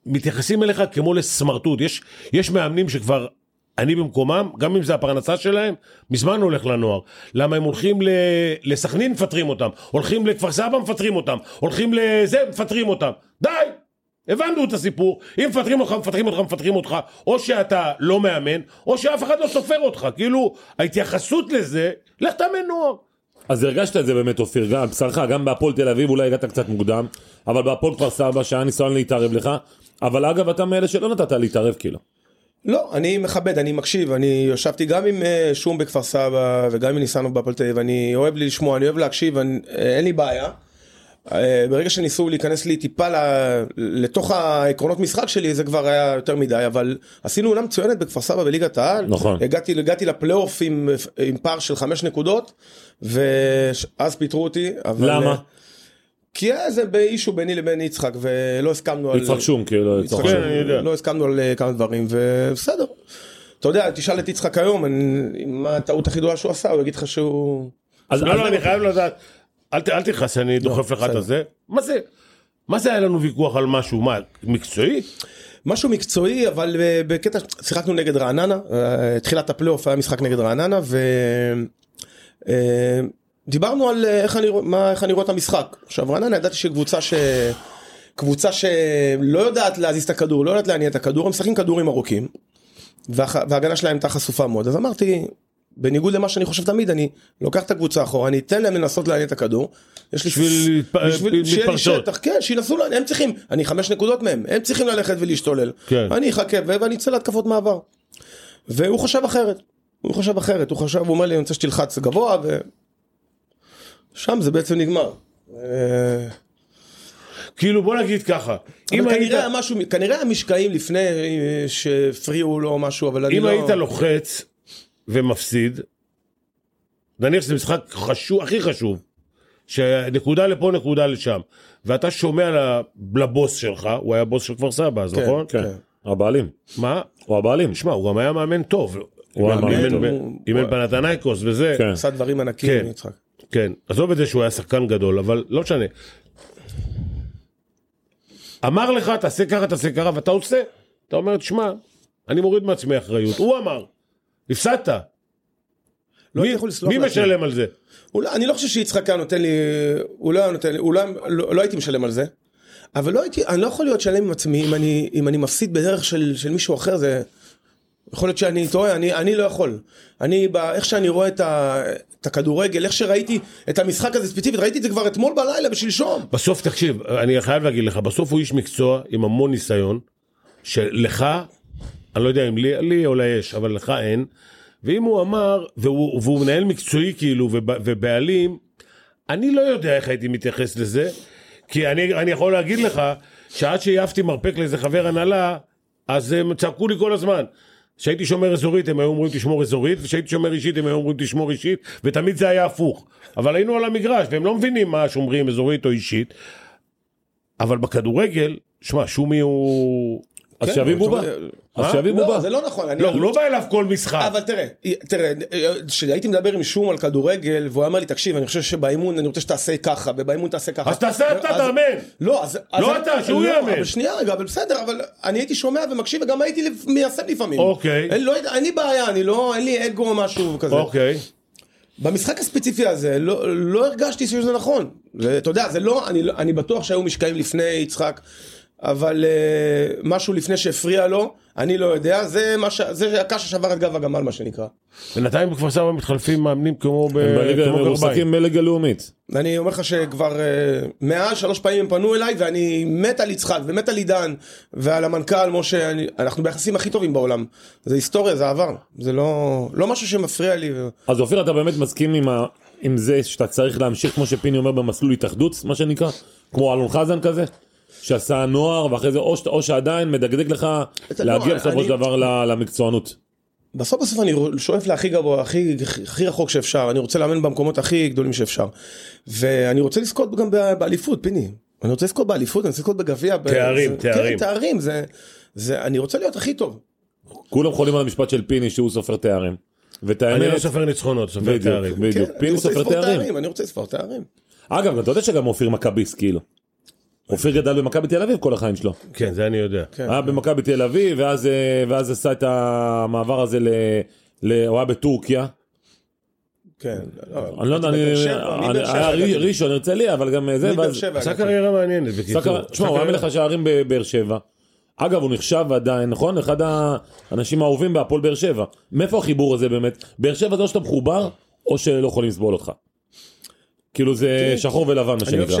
S2: ומתייחסים אליך כמו לסמרטוט. יש, יש מאמנים שכבר, אני במקומם, גם אם זה הפרנסה שלהם, מזמן הולך לנוער. למה הם הולכים ל- לסכנין, מפטרים אותם. הולכים לכפר סבא, מפטרים אותם. הולכים לזה, מפטרים אותם. די! הבנו את הסיפור, אם מפטרים אותך, מפטרים אותך, מפטרים אותך, או שאתה לא מאמן, או שאף אחד לא סופר אותך, כאילו, ההתייחסות לזה, לך תאמן נוער.
S1: אז הרגשת את זה באמת אופיר, גם בשרך, גם בהפועל תל אביב אולי הגעת קצת מוקדם, אבל בהפועל כפר סבא שהיה ניסיון להתערב לך, אבל אגב אתה מאלה שלא נתת להתערב כאילו.
S3: לא, אני מכבד, אני מקשיב, אני ישבתי גם עם אה, שום בכפר סבא וגם עם ניסנו בהפועל תל אביב, אני אוהב לי לשמוע, אני אוהב להקשיב, אני, אה, אין לי בעיה. אה, ברגע שניסו להיכנס לי טיפה ל- לתוך העקרונות משחק שלי זה כבר היה יותר מדי אבל עשינו עונה מצוינת בכפר סבא בליגת העל
S1: נכון.
S3: הגעתי, הגעתי לפלייאוף עם, עם פער של חמש נקודות ואז פיטרו אותי אבל,
S1: למה?
S3: אה, כי היה איזה אישו ביני לבין יצחק ולא הסכמנו על
S1: יצחק שום כאילו, יצחק
S3: יצחק
S1: שום.
S3: לא הסכמנו על אה, כמה דברים ובסדר. אתה יודע תשאל את יצחק היום אני- מה הטעות הכי גדולה שהוא עשה הוא יגיד לך שהוא.
S1: אז
S2: לא, לא, אני חייב לדעת, אל תכעס, אני דוחף לך את. הזה. מה זה? מה זה היה לנו ויכוח על משהו? מה, מקצועי?
S3: משהו מקצועי אבל אה, בקטע שיחקנו נגד רעננה אה, תחילת הפלייאוף היה משחק נגד רעננה ודיברנו על אה, איך אני, מה, איך אני רואה את המשחק עכשיו רעננה ידעתי שקבוצה ש... קבוצה שלא יודעת להזיז את הכדור לא יודעת להניע את הכדור הם משחקים כדורים ארוכים. וההגנה שלהם הייתה חשופה מאוד אז אמרתי בניגוד למה שאני חושב תמיד אני לוקח את הקבוצה אחורה אני אתן להם לנסות להניע את הכדור. יש לי
S2: בשביל
S3: בשביל שיהיה לי
S2: להתפרצות.
S3: שטח כן שינסו לה- הם צריכים אני חמש נקודות מהם הם צריכים ללכת ולהשתולל
S2: כן.
S3: אני אחכה ו- ואני אצא להתקפות מעבר. והוא חשב אחרת הוא חשב אחרת הוא חשב הוא אומר לי אני רוצה שתלחץ גבוה ושם זה בעצם נגמר. אה,
S2: כאילו בוא נגיד ככה, אם היית,
S3: משהו כנראה היה משקעים לפני אה, שהפריעו לו משהו אבל אני
S2: אם
S3: לא.
S2: היית לוחץ ומפסיד, נניח שזה משחק חשוב, הכי חשוב, שנקודה לפה נקודה לשם, ואתה שומע לבוס שלך, הוא היה בוס של כפר סבא, אז
S3: כן,
S2: נכון?
S1: כן, הבעלים,
S2: מה?
S1: הוא הבעלים.
S2: שמע, הוא גם היה מאמן טוב.
S1: הוא היה מאמן טוב.
S2: אימן פנתנייקוס וזה.
S1: כן.
S3: עשה דברים ענקיים
S2: כן.
S3: יצחק.
S2: כן, עזוב את זה שהוא היה שחקן גדול, אבל לא משנה. אמר לך, תעשה ככה, תעשה ככה, ואתה עושה. אתה אומר, תשמע, אני מוריד מעצמי אחריות. הוא אמר, הפסדת.
S3: לא
S2: מי,
S3: הצליחו לסלוח
S2: מי. משלם על זה?
S3: אולי, אני לא חושב שיצחק היה נותן לי, הוא לא היה נותן לי, אולי לא, לא הייתי משלם על זה, אבל לא הייתי, אני לא יכול להיות שלם עם עצמי אם אני, אם אני מפסיד בדרך של, של מישהו אחר זה, יכול להיות שאני טועה, אני, אני לא יכול. אני, ב, איך שאני רואה את, ה, את הכדורגל, איך שראיתי את המשחק הזה ספציפית, ראיתי את זה כבר אתמול בלילה ושלשום.
S2: בסוף, תקשיב, אני חייב להגיד לך, בסוף הוא איש מקצוע עם המון ניסיון, שלך, אני לא יודע אם לי, לי אולי יש, אבל לך אין, ואם הוא אמר, והוא, והוא מנהל מקצועי כאילו, וב, ובעלים, אני לא יודע איך הייתי מתייחס לזה, כי אני, אני יכול להגיד לך, שעד שהעפתי מרפק לאיזה חבר הנהלה, אז הם צעקו לי כל הזמן. כשהייתי שומר אזורית הם היו אומרים תשמור אזורית, וכשהייתי שומר אישית הם היו אומרים תשמור אישית, ותמיד זה היה הפוך. אבל היינו על המגרש, והם לא מבינים מה שומרים אזורית או אישית. אבל בכדורגל, שמע, שומי הוא...
S1: אז
S3: כן,
S1: שיביא בובה. אז
S2: אה?
S1: שיביא
S3: לא,
S1: בובה.
S3: זה לא נכון. אני-
S2: לא, הוא לא בא אליו כל משחק.
S3: אבל תראה, תראה, כשהייתי מדבר עם שום על כדורגל, והוא אמר לי, תקשיב, אני חושב שבאימון אני רוצה שתעשה ככה, ובאימון תעשה ככה.
S2: אז תעשה אתה, תאמן.
S3: לא, אז...
S2: לא אתה, שהוא
S3: לא,
S2: יאמן.
S3: אבל שנייה רגע, אבל בסדר, אבל אני הייתי שומע ומקשיב, וגם הייתי מיישם לפעמים.
S2: אוקיי.
S3: אין לא לי בעיה, אני לא, אין לי אגו או משהו כזה.
S2: אוקיי.
S3: במשחק הספציפי הזה, לא, לא הרגשתי שזה נכון. זה, אתה יודע, זה לא, אני, לא- אני בטוח שהיו משקעים לפני יצחק, אבל uh, משהו לפני שהפריע לו, אני לא יודע, זה, ש, זה הקש ששבר את גב הגמל, מה שנקרא.
S2: בינתיים בכפר סבא מתחלפים מאמנים כמו ב-
S1: הם בליגה. מועסקים בליגה לאומית.
S3: אני אומר לך שכבר uh, מעל שלוש פעמים הם פנו אליי, ואני מת על יצחק, ומת על עידן, ועל המנכ"ל, משה, אני, אנחנו ביחסים הכי טובים בעולם. זה היסטוריה, זה עבר. זה לא, לא משהו שמפריע לי. ו-
S1: אז אופיר אתה באמת מסכים עם, ה... עם זה שאתה צריך להמשיך כמו שפיני אומר במסלול התאחדות מה שנקרא כמו אלון חזן כזה שעשה נוער ואחרי זה או, ש... או שעדיין מדגדג לך
S3: אתה-
S1: להגיע
S3: לא,
S1: בסופו
S3: אני-
S1: של דבר ל... למקצוענות.
S3: בסוף בסוף אני שואף להכי גבוה, הכי, הכי רחוק שאפשר, אני רוצה לאמן במקומות הכי גדולים שאפשר. ואני רוצה לזכות גם ב- באליפות, פיני. אני רוצה לזכות באליפות, אני רוצה לזכות בגביע. ב-
S2: תארים,
S3: זה-
S2: תארים.
S3: כן, תארים, זה, זה, אני רוצה להיות הכי טוב.
S1: כולם חולים על המשפט של פיני שהוא סופר תארים. ואת
S2: אני
S1: האמת,
S2: לא סופר ניצחונות, סופר
S1: בדיוק,
S2: תארים.
S1: בדיוק,
S3: כן, אני
S1: פיני סופר
S3: לספור
S1: תארים.
S3: אני רוצה לספור תארים.
S1: אגב אתה יודע שגם אופיר מכביסט כאילו. אופיר גדל במכבי תל אביב כל החיים שלו.
S2: כן, זה אני יודע.
S3: כן.
S1: היה במכבי תל אביב ואז, אה, ואז עשה את המעבר הזה ל... ל... הוא היה בטורקיה.
S3: כן.
S1: אני לא יודע, אני... אני-
S3: מבאר שבע
S1: היה. ראשון הרצליה אבל גם זה.
S3: מבאר
S1: ואז-.
S2: עשה. קריירה מעניינת, בקיצור.
S1: סקר, תשמע, הוא היה מלך השערים בבאר שבע. אגב, הוא נחשב עדיין, נכון? אחד האנשים האהובים בהפועל באר שבע. מאיפה החיבור הזה באמת? באר שבע זה או שאתה מחובר, או שלא יכולים לסבול אותך. כאילו זה שחור ולבן, מה
S3: אני
S1: שנקרא.
S3: ש... ש...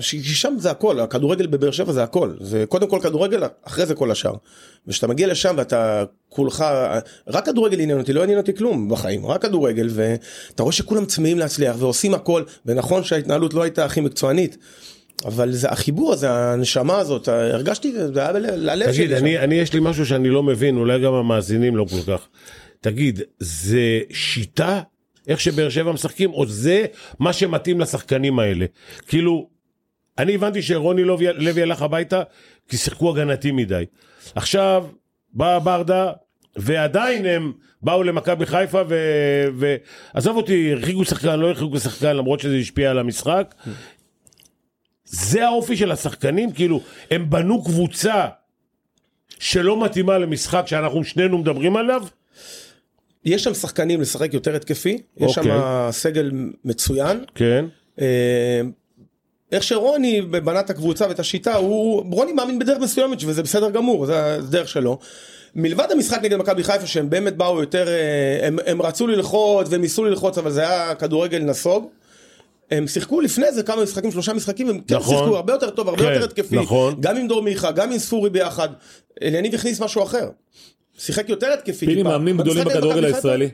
S3: ששם זה הכל, הכדורגל בבאר שבע זה הכל, זה קודם כל כדורגל, אחרי זה כל השאר. וכשאתה מגיע לשם ואתה כולך, רק כדורגל עניין אותי, לא עניין אותי כלום בחיים, רק כדורגל, ואתה רואה שכולם צמאים להצליח ועושים הכל, ונכון שההתנהלות לא הייתה הכי מקצוענית, אבל זה החיבור הזה, הנשמה הזאת, הרגשתי, זה היה ללב
S2: תגיד,
S3: שלי.
S2: אני,
S3: שם.
S2: אני יש לי משהו שאני לא מבין, אולי גם המאזינים לא כל כך. תגיד, זה שיטה, איך שבאר שבע משחקים, או זה מה שמתאים לשחקנים האלה? כאילו, אני הבנתי שרוני לוי, לוי הלך הביתה, כי שיחקו הגנתי מדי. עכשיו, באה ברדה, ועדיין הם באו למכבי חיפה, ו... ועזוב אותי, הרחיקו שחקן, לא הרחיקו שחקן, למרות שזה השפיע על המשחק. זה האופי של השחקנים, כאילו, הם בנו קבוצה שלא מתאימה למשחק שאנחנו שנינו מדברים עליו?
S3: יש שם שחקנים לשחק יותר התקפי, יש
S2: אוקיי.
S3: שם סגל מצוין,
S2: כן.
S3: אה, איך שרוני בנה את הקבוצה ואת השיטה, הוא, רוני מאמין בדרך מסוימת וזה בסדר גמור, זה הדרך שלו. מלבד המשחק נגד מכבי חיפה שהם באמת באו יותר, אה, הם, הם רצו ללחוץ והם ניסו ללחוץ אבל זה היה כדורגל נסוג. הם שיחקו לפני זה כמה משחקים, שלושה משחקים, הם כן
S2: נכון.
S3: שיחקו הרבה יותר טוב, הרבה
S2: כן,
S3: יותר התקפי.
S2: נכון.
S3: גם עם דור מיכה, גם עם ספורי ביחד. אליניב הכניס משהו אחר. שיחק יותר התקפי.
S1: פיני. מאמנים גדולים בכדורגל הישראלי.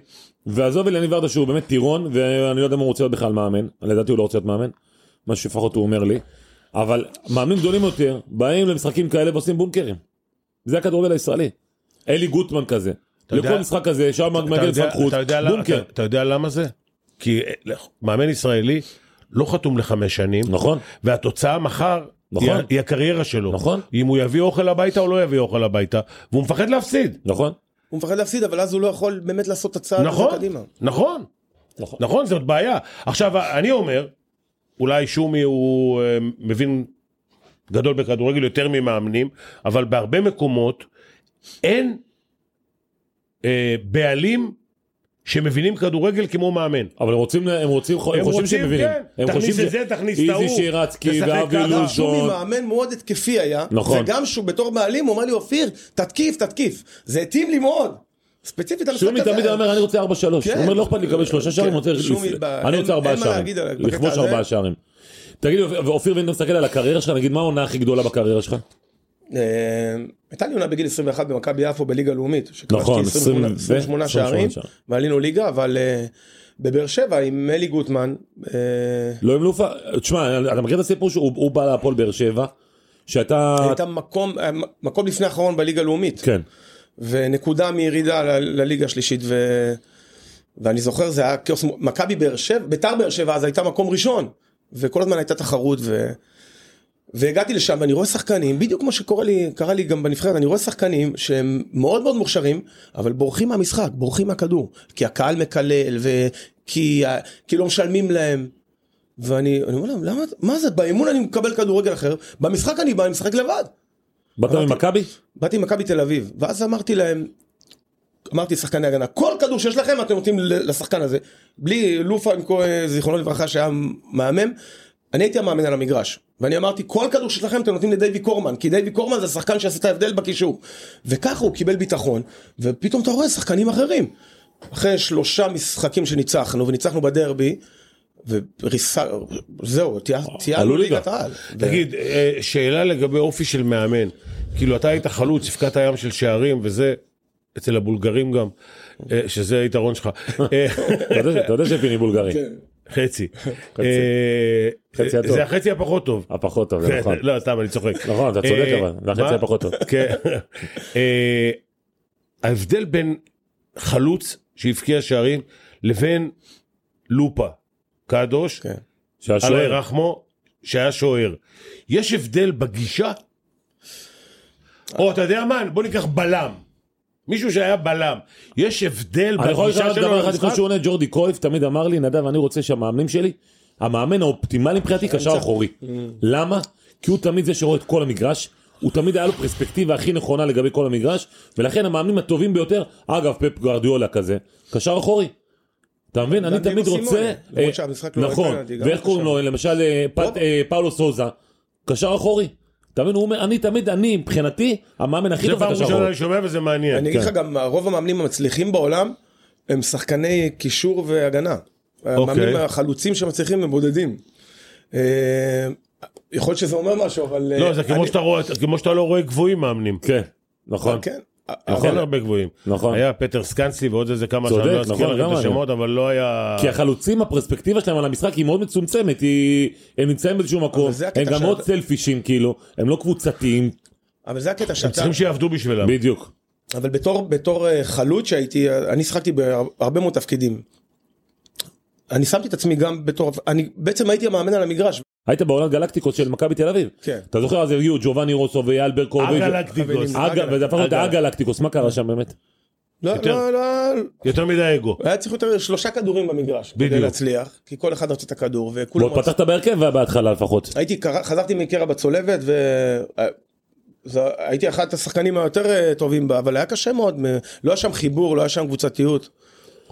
S1: ועזוב אליניב ורדה שהוא באמת טירון, ואני לא יודע אם הוא רוצה להיות בכלל מאמן. לדעתי הוא לא רוצה להיות מאמן. מה שלפחות הוא אומר לי. אבל מאמנים גדולים יותר, באים למשחקים כאלה ועושים בונקרים. זה הכדורגל הישראלי. אלי גוטמן כזה.
S2: יודע-
S1: לכל משחק כזה, שם מגיע לשחק חוץ, בונקר.
S2: אתה- אתה יודע למה זה? כי אה, מאמן ישראלי לא חתום לחמש שנים,
S1: נכון.
S2: והתוצאה מחר
S1: נכון.
S2: היא- היא הקריירה שלו.
S1: נכון.
S2: אם הוא יביא אוכל הביתה או לא יביא אוכל הביתה, והוא מפחד להפסיד.
S1: נכון?
S3: הוא מפחד להפסיד אבל אז הוא לא יכול באמת לעשות את הצעד הזה
S2: נכון,
S3: קדימה.
S2: נכון,
S1: נכון.
S2: נכון, זאת בעיה. עכשיו, אני אומר, אולי שומי הוא אה, מבין גדול בכדורגל יותר ממאמנים, אבל בהרבה מקומות אין אה, בעלים שמבינים כדורגל כמו מאמן.
S1: אבל הם רוצים, הם רוצים, הם חושבים
S2: רוצים,
S1: שהם מבינים.
S2: כן.
S1: הם
S2: תכניס
S1: חושבים
S2: את זה, תכניס את ההוא.
S1: איזי שירצקי ואבי.
S3: גם שומי
S1: לוזון.
S3: מאמן מאוד התקפי היה,
S1: נכון.
S3: וגם שהוא בתור בעלים הוא אומר לי אופיר תתקיף תתקיף, זה התאים לי מאוד, ספציפית על
S1: שומי תמיד היה אומר אני רוצה 4-3, הוא
S3: כן.
S1: אומר לא אכפת לי לקבל שלושה שערים. אני רוצה- ארבעה שערים, לכבוש. ארבעה שערים. תגיד ואופיר ואם אתה מסתכל על הקריירה שלך, נגיד מה העונה הכי גדולה בקריירה שלך?
S3: אה, הייתה לי עונה בגיל 21 במכבי יפו בליגה לאומית,
S1: נכון,
S3: שכבשתי 28
S1: 20
S3: 28
S1: ו-
S3: שערים. ועלינו ליגה, אבל אה, בבאר שבע עם אלי גוטמן, אה,
S1: לא עם לופה, תשמע, אתה מכיר את הסיפור שהוא הוא בא להפועל באר שבע, שאתה,
S3: הייתה מקום לפני האחרון בליגה הלאומית.
S1: כן,
S3: ונקודה מירידה לליגה השלישית ו... ואני זוכר זה היה כאוס מכבי באר שבע ביתר באר שבע אז הייתה מקום ראשון וכל הזמן הייתה תחרות ו... והגעתי לשם ואני רואה שחקנים, בדיוק כמו שקורה לי, לי גם בנבחרת, אני רואה שחקנים שהם מאוד מאוד מוכשרים, אבל בורחים מהמשחק, בורחים מהכדור. כי הקהל מקלל, וכי כי לא משלמים להם. ואני אני אומר להם, למה, מה זה, באימון אני מקבל כדורגל אחר, במשחק אני בא, אני משחק לבד.
S1: באת ממכבי?
S3: באתי ממכבי תל אביב, ואז אמרתי להם, אמרתי שחקני הגנה, כל כדור שיש לכם אתם נותנים לשחקן הזה, בלי לופה, עם כל- זיכרונו לברכה שהיה מהמם, אני הייתי המאמן על המגרש, ואני אמרתי כל כדור שיש לכם אתם נותנים לדייווי קורמן, כי דייווי קורמן זה שחקן שעשה את ההבדל בקישור, וככה הוא קיבל ביטחון, ופתאום אתה רואה שחקנים אחרים, אחרי שלושה משחקים שניצחנו, וניצחנו בדרבי, וריסה, זהו,
S1: עלו ליגה.
S3: ליגת העל.
S2: תגיד, אה, שאלה לגבי אופי של מאמן. כאילו, אתה היית חלוץ, הבקעת הים של שערים, וזה אצל הבולגרים גם, אה, שזה היתרון שלך. אה,
S1: אתה יודע- שפיני בולגרי.
S3: כן.
S2: חצי. אה,
S1: חצי הטוב.
S2: זה החצי הפחות טוב.
S1: הפחות טוב,
S2: כן,
S1: נכון.
S2: לא, סתם, אני צוחק.
S1: נכון, אתה צודק
S2: אה,
S1: אבל, זה החצי? הפחות טוב.
S2: כן. אה, ההבדל בין חלוץ שהבקיע שערים לבין לופה, קדוש,
S3: כן.
S1: שהשוער,
S2: ירחמו, שהיה שוער. יש הבדל בגישה? או אתה יודע מה, בוא ניקח בלם. מישהו שהיה בלם. יש הבדל
S1: אני יכול
S2: בגישה
S1: לשאול
S2: שלו
S1: דבר אחד
S2: למשחק?
S1: שהוא עונה, ג'ורדי קרויף תמיד אמר לי, נדב, אני רוצה שהמאמנים שלי, המאמן האופטימלי מבחינתי קשר אחורי. למה? כי הוא תמיד זה שרואה את כל המגרש, הוא תמיד היה לו פרספקטיבה הכי נכונה לגבי כל המגרש, ולכן המאמנים הטובים ביותר, אגב, פפ גרדיולה כזה, קשר אחורי. אתה מבין? אני תמיד רוצה... אה,
S3: לא
S1: נכון, ואיך קוראים
S3: קשר.
S1: לו? למשל אה, אה, פאולו סוזה, קשר אחורי. אתה מבין? הוא אומר, אני תמיד, אני מבחינתי, המאמן הכי
S2: זה
S1: טוב זה
S2: פעם
S1: קשר
S2: ראשונה
S1: אחורי.
S2: אני שומע וזה מעניין.
S3: אני אגיד לך גם, רוב המאמנים המצליחים בעולם הם שחקני קישור והגנה. המאמנים החלוצים שמצליחים הם בודדים. יכול להיות שזה אומר משהו, אבל...
S2: לא, זה כמו שאתה לא רואה גבוהים מאמנים.
S1: כן, נכון.
S3: כן.
S2: נכון, אין הרבה גבוהים.
S1: נכון.
S2: היה פטר סקנסלי ועוד איזה כמה
S1: צודק,
S2: שאני לא אזכיר
S1: נכון,
S2: לכם
S1: גם
S2: את
S1: אני.
S2: השמות, אבל לא היה...
S1: כי החלוצים הפרספקטיבה שלהם על המשחק היא מאוד מצומצמת, היא... הם נמצאים באיזשהו מקום, הם גם מאוד סלפישים כאילו, הם לא קבוצתיים,
S3: אבל זה הקטע שאתה...
S2: צריכים שיעבדו בשבילם.
S1: בדיוק.
S3: אבל בתור, בתור אה, חלוץ שהייתי, אה, אני שיחקתי בהרבה מאוד תפקידים. אני שמתי את עצמי גם בתור, אני בעצם הייתי המאמן על המגרש.
S1: היית בעולם גלקטיקוס של מכבי תל אביב.
S3: כן.
S1: אתה זוכר אז הגיעו ג'ובאני רוסו ואייל ברקוביץ'.
S2: הגלקטיקוס.
S1: וזה הפך להיות. הגלקטיקוס, מה קרה שם באמת?
S3: לא,
S2: יותר.
S3: לא, לא,
S2: יותר מדי אגו.
S3: היה צריך יותר שלושה כדורים במגרש. כדי
S2: בדיוק.
S3: להצליח, כי כל אחד רצה את הכדור, וכולם
S1: ועוד פתחת בהרכב בהתחלה לפחות.
S3: הייתי, חזרתי מקרע בצולבת ו... אה, זה- הייתי אחד השחקנים היותר אה, טובים בה, אבל היה קשה מאוד, מ- לא היה שם חיבור, לא היה שם קבוצתיות.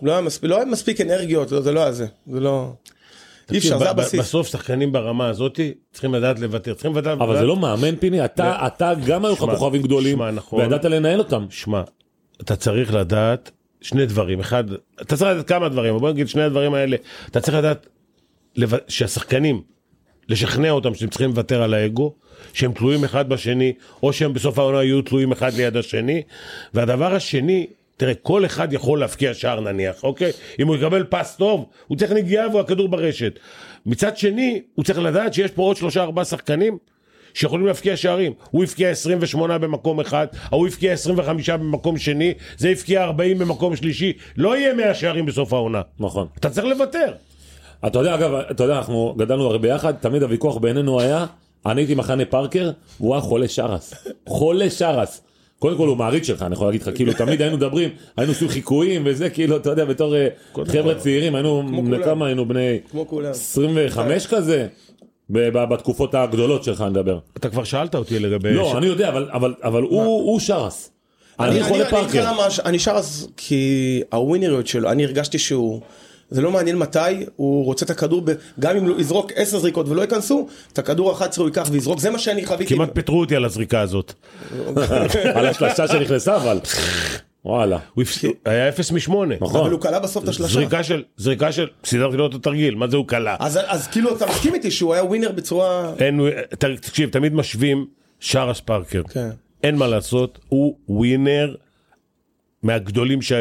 S3: לא היה מספיק, לא היה מספיק אנרגיות, לא, זה לא היה זה, זה לא... אי אפשר, זה הבסיס.
S2: בסוף שחקנים ברמה הזאת צריכים לדעת לוותר. צריכים לדעת...
S1: אבל זה לא מאמן פיני, אתה אתה גם היו לך כוכבים גדולים,
S2: נכון.
S1: וידעת לנהל אותם.
S2: שמע, אתה צריך לדעת שני דברים. אחד, אתה צריך לדעת כמה דברים, אבל בוא נגיד שני הדברים האלה. אתה צריך לדעת. שהשחקנים, לשכנע אותם שהם צריכים לוותר על האגו, שהם תלויים אחד בשני, או שהם בסוף העונה יהיו תלויים אחד ליד השני. והדבר השני, תראה, כל אחד יכול להבקיע שער נניח, אוקיי? אם הוא יקבל פס טוב, הוא צריך נגיעה והכדור ברשת. מצד שני, הוא צריך לדעת שיש פה עוד שלושה ארבעה שחקנים שיכולים להבקיע שערים. הוא הבקיע 28 במקום אחד, ההוא הבקיע 25 במקום שני, זה הבקיע 40 במקום שלישי. לא יהיה 100 שערים בסוף העונה.
S1: נכון.
S2: אתה צריך לוותר.
S1: אתה יודע, אגב, אתה יודע, אנחנו גדלנו הרי ביחד, תמיד הוויכוח בינינו היה, אני הייתי מחנה פארקר, והוא היה חולה שרס. חולה שרס. קודם כל הוא מעריץ שלך, אני יכול להגיד לך, כאילו תמיד היינו מדברים, היינו עושים חיקויים וזה, כאילו, אתה יודע, בתור אה, חבר'ה צעירים, היינו. כמה היינו בני
S3: כמו כולם.
S1: 25 כזה, בתקופות הגדולות שלך נדבר.
S2: אתה כבר שאלת אותי לגבי...
S1: לא, אני יודע, אבל- אבל אבל הוא שרס. אני חולה
S3: אני
S1: פארקר.
S3: אני שר אז כי הווינריות שלו, אני הרגשתי שהוא, זה לא מעניין מתי, הוא רוצה את הכדור, ב- גם אם הוא יזרוק 10 זריקות ולא ייכנסו, את הכדור ה-11 הוא ייקח ויזרוק, זה מה שאני חוויתי.
S2: כמעט פיטרו אותי על הזריקה הזאת.
S1: על השלשה שנכנסה אבל. וואלה.
S2: הוא הפס... היה 0 מ-8.
S3: אבל
S1: נכון.
S3: הוא קלע בסוף את השלשה.
S2: זריקה של, זריקה של, סידרתי לו את התרגיל, מה זה הוא קלע?
S3: אז, אז כאילו אתה מסכים איתי שהוא היה ווינר בצורה...
S2: אין, ת- תקשיב, תמיד משווים שרס פארקר.
S3: כן.
S2: אין מה לעשות, הוא ווינר מהגדולים ש...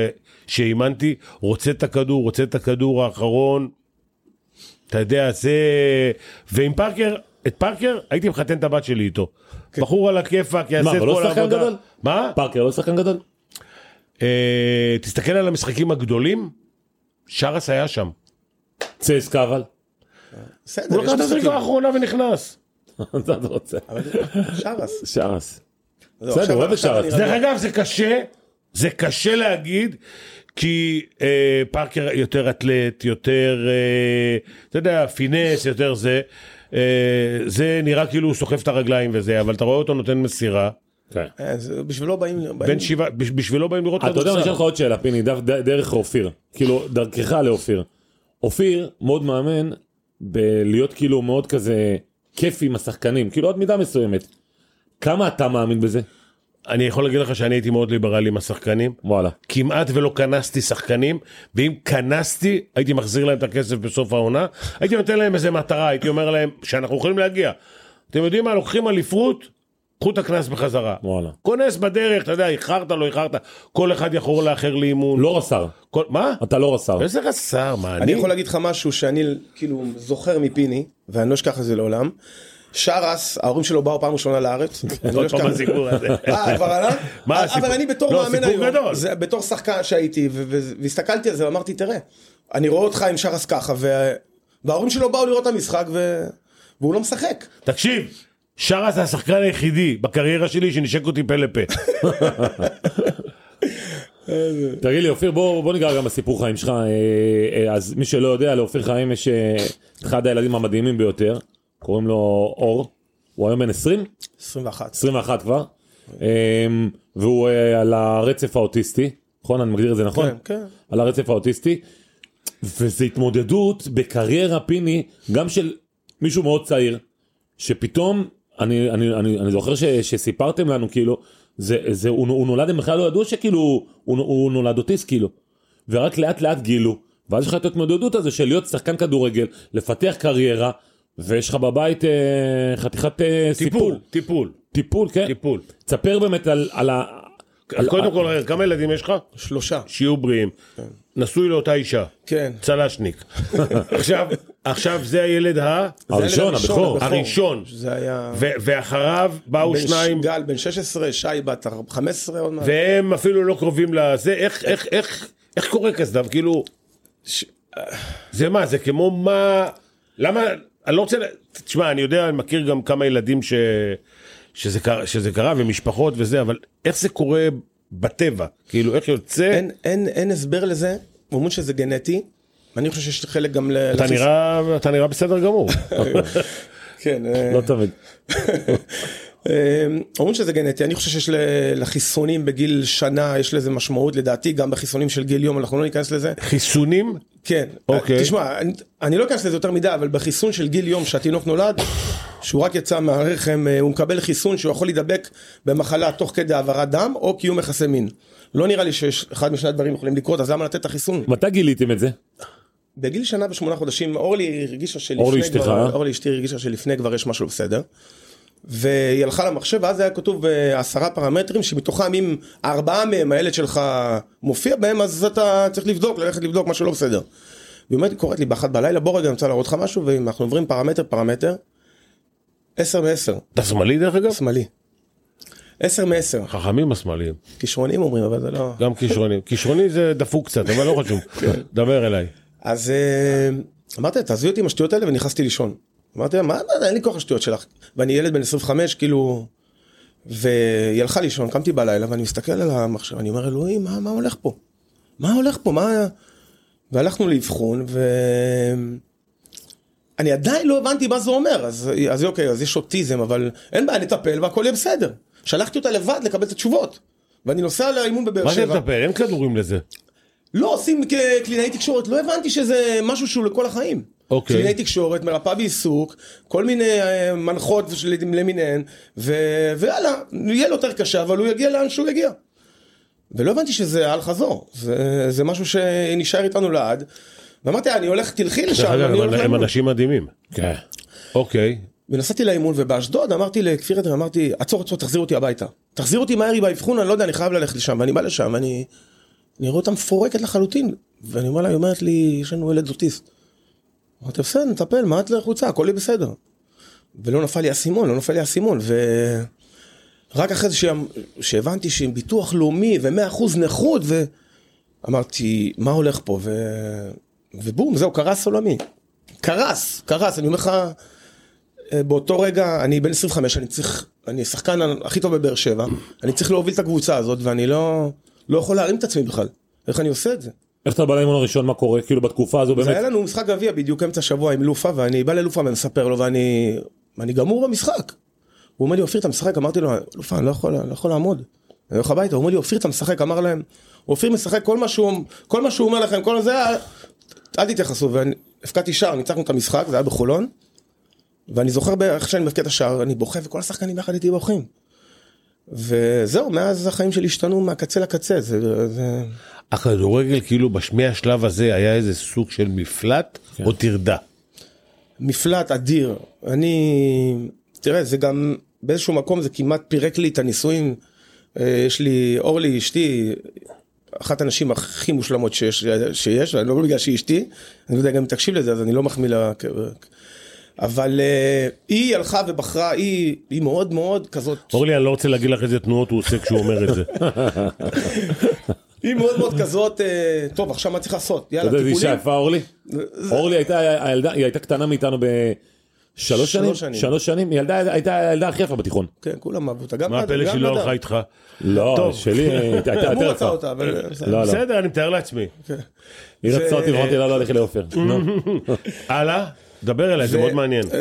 S2: שאימנתי, רוצה את הכדור, רוצה את הכדור האחרון. אתה יודע, זה... ועם פארקר, את פארקר, הייתי מחתן את הבת שלי איתו. בחור על הכיפאק, יעשה
S1: מה,
S2: את
S1: אבל
S2: כל
S1: לא שחקן
S2: העבודה.
S1: גדול?
S2: מה?
S1: פארקר לא שחקן גדול?
S2: אה, תסתכל על המשחקים הגדולים, שרס היה שם.
S1: צסקה אבל.
S3: בסדר,
S2: הוא לקח את. הזריקה האחרונה ונכנס.
S1: מה אתה רוצה?
S3: אבל שרס.
S1: שרס.
S3: זהו,
S1: בסדר, אוהב את שרס.
S2: דרך. אגב, זה קשה, זה קשה להגיד, כי אה, פארקר יותר אתלט, יותר, אה, אתה יודע, פינס, יותר זה. אה, זה נראה כאילו הוא סוחב את הרגליים וזה, אבל אתה רואה אותו נותן מסירה.
S1: כן.
S3: אה, בשבילו באים...
S2: בין שבעה, בש- בשבילו באים לראות
S1: אתה יודע, אני. אשאל לך עוד שאלה, פיני, דרך אופיר. כאילו, דרכך לאופיר. אופיר מאוד מאמן בלהיות כאילו מאוד כזה כיף עם השחקנים, כאילו עד מידה מסוימת. כמה אתה מאמין בזה?
S2: אני יכול להגיד לך שאני הייתי מאוד ליברלי עם השחקנים.
S1: וואלה.
S2: כמעט ולא כנסתי שחקנים, ואם כנסתי, הייתי מחזיר להם את הכסף בסוף העונה, הייתי נותן להם איזה מטרה, הייתי אומר להם שאנחנו יכולים להגיע. אתם יודעים מה, לוקחים אליפות, קחו את הקנס בחזרה.
S1: וואלה.
S2: כונס בדרך, אתה יודע, איחרת, לא איחרת, כל אחד יכול לאחר לאימון.
S1: לא רס"ר.
S2: כל, מה?
S1: אתה לא רס"ר.
S2: איזה רס"ר, מה,
S3: אני יכול להגיד לך משהו שאני כאילו זוכר מפיני, ואני לא אשכח את זה לעולם. שרס, ההורים שלו באו פעם ראשונה לארץ. לא
S2: עוד פעם. הסיפור הזה.
S3: אה, כבר עלה?
S2: מה
S3: אבל
S2: הסיפור?
S3: אני בתור
S2: לא,
S3: מאמן היום, בתור שחקן שהייתי, והסתכלתי על זה ואמרתי, תראה, אני רואה אותך עם שרס ככה, וההורים שלו באו לראות את המשחק, והוא לא משחק.
S2: תקשיב, שרה זה השחקן היחידי בקריירה שלי שנשק אותי פה לפה.
S1: תגיד לי, אופיר, בוא, בוא ניגע גם בסיפור חיים שלך. אה, אה, אז מי שלא יודע, לאופיר חיים יש אה, אחד הילדים המדהימים ביותר, קוראים לו אור. הוא היום בן 20?
S3: 21.
S1: 21 כבר. אה, והוא אה, על הרצף האוטיסטי, נכון? אני מגדיר את זה נכון?
S3: כן, כן.
S1: על הרצף האוטיסטי. וזו התמודדות בקריירה פיני, גם של מישהו מאוד צעיר, שפתאום, אני, אני, אני, אני זוכר ש, שסיפרתם לנו, כאילו, זה, זה, הוא, הוא נולד, הם בכלל לא ידעו שכאילו, הוא, הוא נולד אוטיסט, כאילו. ורק לאט לאט גילו, ואז יש לך את ההתמודדות הזו של להיות שחקן כדורגל, לפתח קריירה, ויש לך בבית אה, חתיכת אה, סיפור.
S2: טיפול, טיפול,
S1: טיפול, כן.
S2: טיפול.
S1: תספר באמת על, על ה... על-
S2: קודם כל, רגע, כמה ילדים יש לך?
S3: שלושה.
S2: שיהיו בריאים. נשוי לאותה אישה.
S3: כן.
S2: צלשניק. עכשיו, עכשיו זה הילד ה...
S1: הראשון,
S3: זה הילד
S1: הבכור.
S2: הראשון.
S3: זה היה...
S2: ו- ואחריו באו
S3: בן
S2: שניים,
S3: ש- גל בן 16, שי בת 15 עוד מעט.
S2: והם אפילו לא קרובים לזה, איך, איך, איך, איך קורה כזה דבר? כאילו, ש- זה מה, זה כמו מה, למה, אני לא רוצה, תשמע, אני יודע, אני מכיר גם כמה ילדים ש, שזה, קרה, שזה קרה, ומשפחות וזה, אבל איך זה קורה בטבע? כאילו, איך יוצא,
S3: אין, אין, אין הסבר לזה, אומרים שזה גנטי. אני חושב שיש חלק גם ל...
S2: אתה
S3: לחיס-
S2: נראה, אתה נראה בסדר גמור.
S3: כן, אה,
S1: לא תמיד.
S3: אה, אומרים שזה גנטי, אני חושב שיש לחיסונים בגיל שנה, יש לזה משמעות, לדעתי גם בחיסונים של גיל יום, אנחנו לא ניכנס לזה.
S2: חיסונים?
S3: כן,
S2: אוקיי.
S3: תשמע, אני, אני לא אכנס לזה יותר מדי, אבל בחיסון של גיל יום שהתינוק נולד, שהוא רק יצא מהרחם, אה, הוא מקבל חיסון שהוא יכול להידבק במחלה תוך כדי העברת דם, או קיום יחסי מין. לא נראה לי שיש אחד משני הדברים יכולים לקרות, אז למה לתת את החיסון?
S1: מתי גיליתם את זה?
S3: בגיל שנה ושמונה חודשים, אורלי הרגישה שלפני
S1: אורלי אשתך,
S3: כבר,
S1: אה?
S3: אורלי אשתי הרגישה שלפני כבר יש משהו בסדר. והיא הלכה למחשב, ואז היה כתוב אה, עשרה פרמטרים, שמתוכם אם ארבעה מהם הילד שלך מופיע בהם, אז אתה צריך לבדוק, ללכת לבדוק משהו לא בסדר. והיא אומרת, קוראת לי באחת בלילה, בוא רגע, אני רוצה להראות לך משהו, ואם אנחנו עוברים פרמטר פרמטר, עשר מעשר,
S2: אתה שמאלי דרך אגב?
S3: שמאלי. עשר מעשר,
S2: חכמים השמאליים,
S3: כישרונים אומרים, אבל זה לא...
S2: גם כישרוני. כישרוני זה דפוק קצת, אבל לא חשוב. דבר אליי.
S3: אז אה, אמרתי תעזבי אותי עם השטויות האלה ונכנסתי לישון. אמרתי לה, מה, אין לי כוח לשטויות שלך. ואני ילד בן 25, כאילו... והיא הלכה לישון, קמתי בלילה ואני מסתכל על המחשב, אני אומר, אלוהים, מה, מה הולך פה? מה הולך פה? מה... והלכנו לאבחון, ו... אני עדיין לא הבנתי מה זה אומר, אז, אז אוקיי, אז יש אוטיזם, אבל אין בעיה, נטפל והכל יהיה בסדר. שלחתי אותה לבד לקבל את התשובות. ואני נוסע לאימון בבאר
S2: מה זה
S3: שבע.
S2: לטפל? אין כדורים לזה.
S3: לא עושים כקלינאי תקשורת, לא הבנתי שזה משהו שהוא לכל החיים.
S2: אוקיי.
S3: קלינאי תקשורת, מרפאה בעיסוק, כל מיני אה, מנחות למיניהן, ו... ויאללה, יהיה לו יותר קשה, אבל הוא יגיע לאן שהוא יגיע. ולא הבנתי שזה על חזור, זה, זה משהו שנשאר איתנו לעד. ואמרתי, אני הולך, תלכי לשם, אני הולך
S2: הם
S3: לאימון.
S2: אנשים מדהימים.
S1: כן.
S2: אוקיי.
S3: ונסעתי לאימון, ובאשדוד אמרתי לכפיר אדרי, אמרתי, עצור, עצור, תחזיר אותי הביתה. תחזיר אותי מהר היא באבחון, אני לא יודע, אני חייב ללכת לשם. ואני בא לשם, ואני אני רואה אותה מפורקת לחלוטין. ואני אומר לה, היא אומרת לי, יש לנו ילד אוטיסט. אמרתי, בסדר, נטפל, מה את לחוצה, הכל יהיה בסדר. ולא נפל לי האסימון, לא נפל לי האסימון. ורק אחרי זה שה- שהבנתי שעם ביטוח לאומי ו-100% נכות, ואמרתי, מה הולך פה? ו... ובום, זהו, קרס עולמי. קרס, קרס, אני אומר לך, אה, באותו רגע, אני בן 25, אני צריך, אני השחקן הכי טוב בבאר שבע, אני צריך להוביל את הקבוצה הזאת, ואני לא, לא יכול להרים את עצמי בכלל. איך אני עושה את זה?
S1: איך אתה בא לאימון הראשון, מה קורה? כאילו בתקופה הזו
S3: זה
S1: באמת,
S3: היה לנו משחק גביע בדיוק אמצע שבוע עם לופה, ואני בא ללופה ומספר לו, ואני אני גמור במשחק. הוא אומר לי, אופיר, אתה משחק? אמרתי לו, לופה, אני לא יכול, לא יכול לעמוד. אני הולך הביתה, הוא אומר לי, אופיר, אתה משחק? אמר להם, אופיר משחק, כל מה שהוא, כל מה שהוא אומר לכם, כל זה, אל תתייחסו. והפקדתי שער, ניצחנו את המשחק, זה היה בחולון. ואני זוכר איך שאני מבקיע את השער, אני בוכה, וכל השחקנים יחד איתי בוכים. וזהו, מאז החיים שלי השתנו מהקצה לקצה, זה... זה...
S2: הכדורגל כאילו בש- מהשלב הזה היה איזה סוג של מפלט
S1: כן.
S2: או טרדה.
S3: מפלט אדיר. אני, תראה, זה גם באיזשהו מקום זה כמעט פירק לי את הנישואים. אה, יש לי, אורלי אשתי, אחת הנשים הכי מושלמות שיש, שיש, אני לא בגלל שהיא אשתי, אני לא יודע גם אם תקשיב לזה, אז אני לא מחמיא לה. אבל אה, היא הלכה ובחרה, היא, היא מאוד מאוד כזאת,
S2: אורלי, אני לא רוצה להגיד לך איזה תנועות הוא עושה כשהוא אומר את זה.
S3: היא מאוד מאוד כזאת, אה, טוב עכשיו מה צריך לעשות,
S1: אתה
S3: יאללה
S1: יודע איזה אישה
S3: טיפולים.
S1: יפה אורלי? אורלי הייתה הילדה, היא הייתה קטנה מאיתנו בשלוש שנים,
S3: שנים.
S1: שלוש שנים, היא ילדה- הייתה הילדה הכי יפה בתיכון.
S3: כן, כולם אהבו אותה, גם
S2: מה הפלא שהיא לא. הלכה איתך?
S1: לא,
S2: טוב.
S1: שלי הייתה הייתה
S3: הוא
S1: יותר
S3: רצה
S1: יפה.
S3: אותה, אבל...
S1: לא, לא.
S2: בסדר, אני מתאר לעצמי.
S1: היא
S3: זה-
S1: רצתה אותי ואמרתי לה לא לכי לעופר. נו.
S2: הלאה, דבר אליי, זה מאוד מעניין.
S3: אה,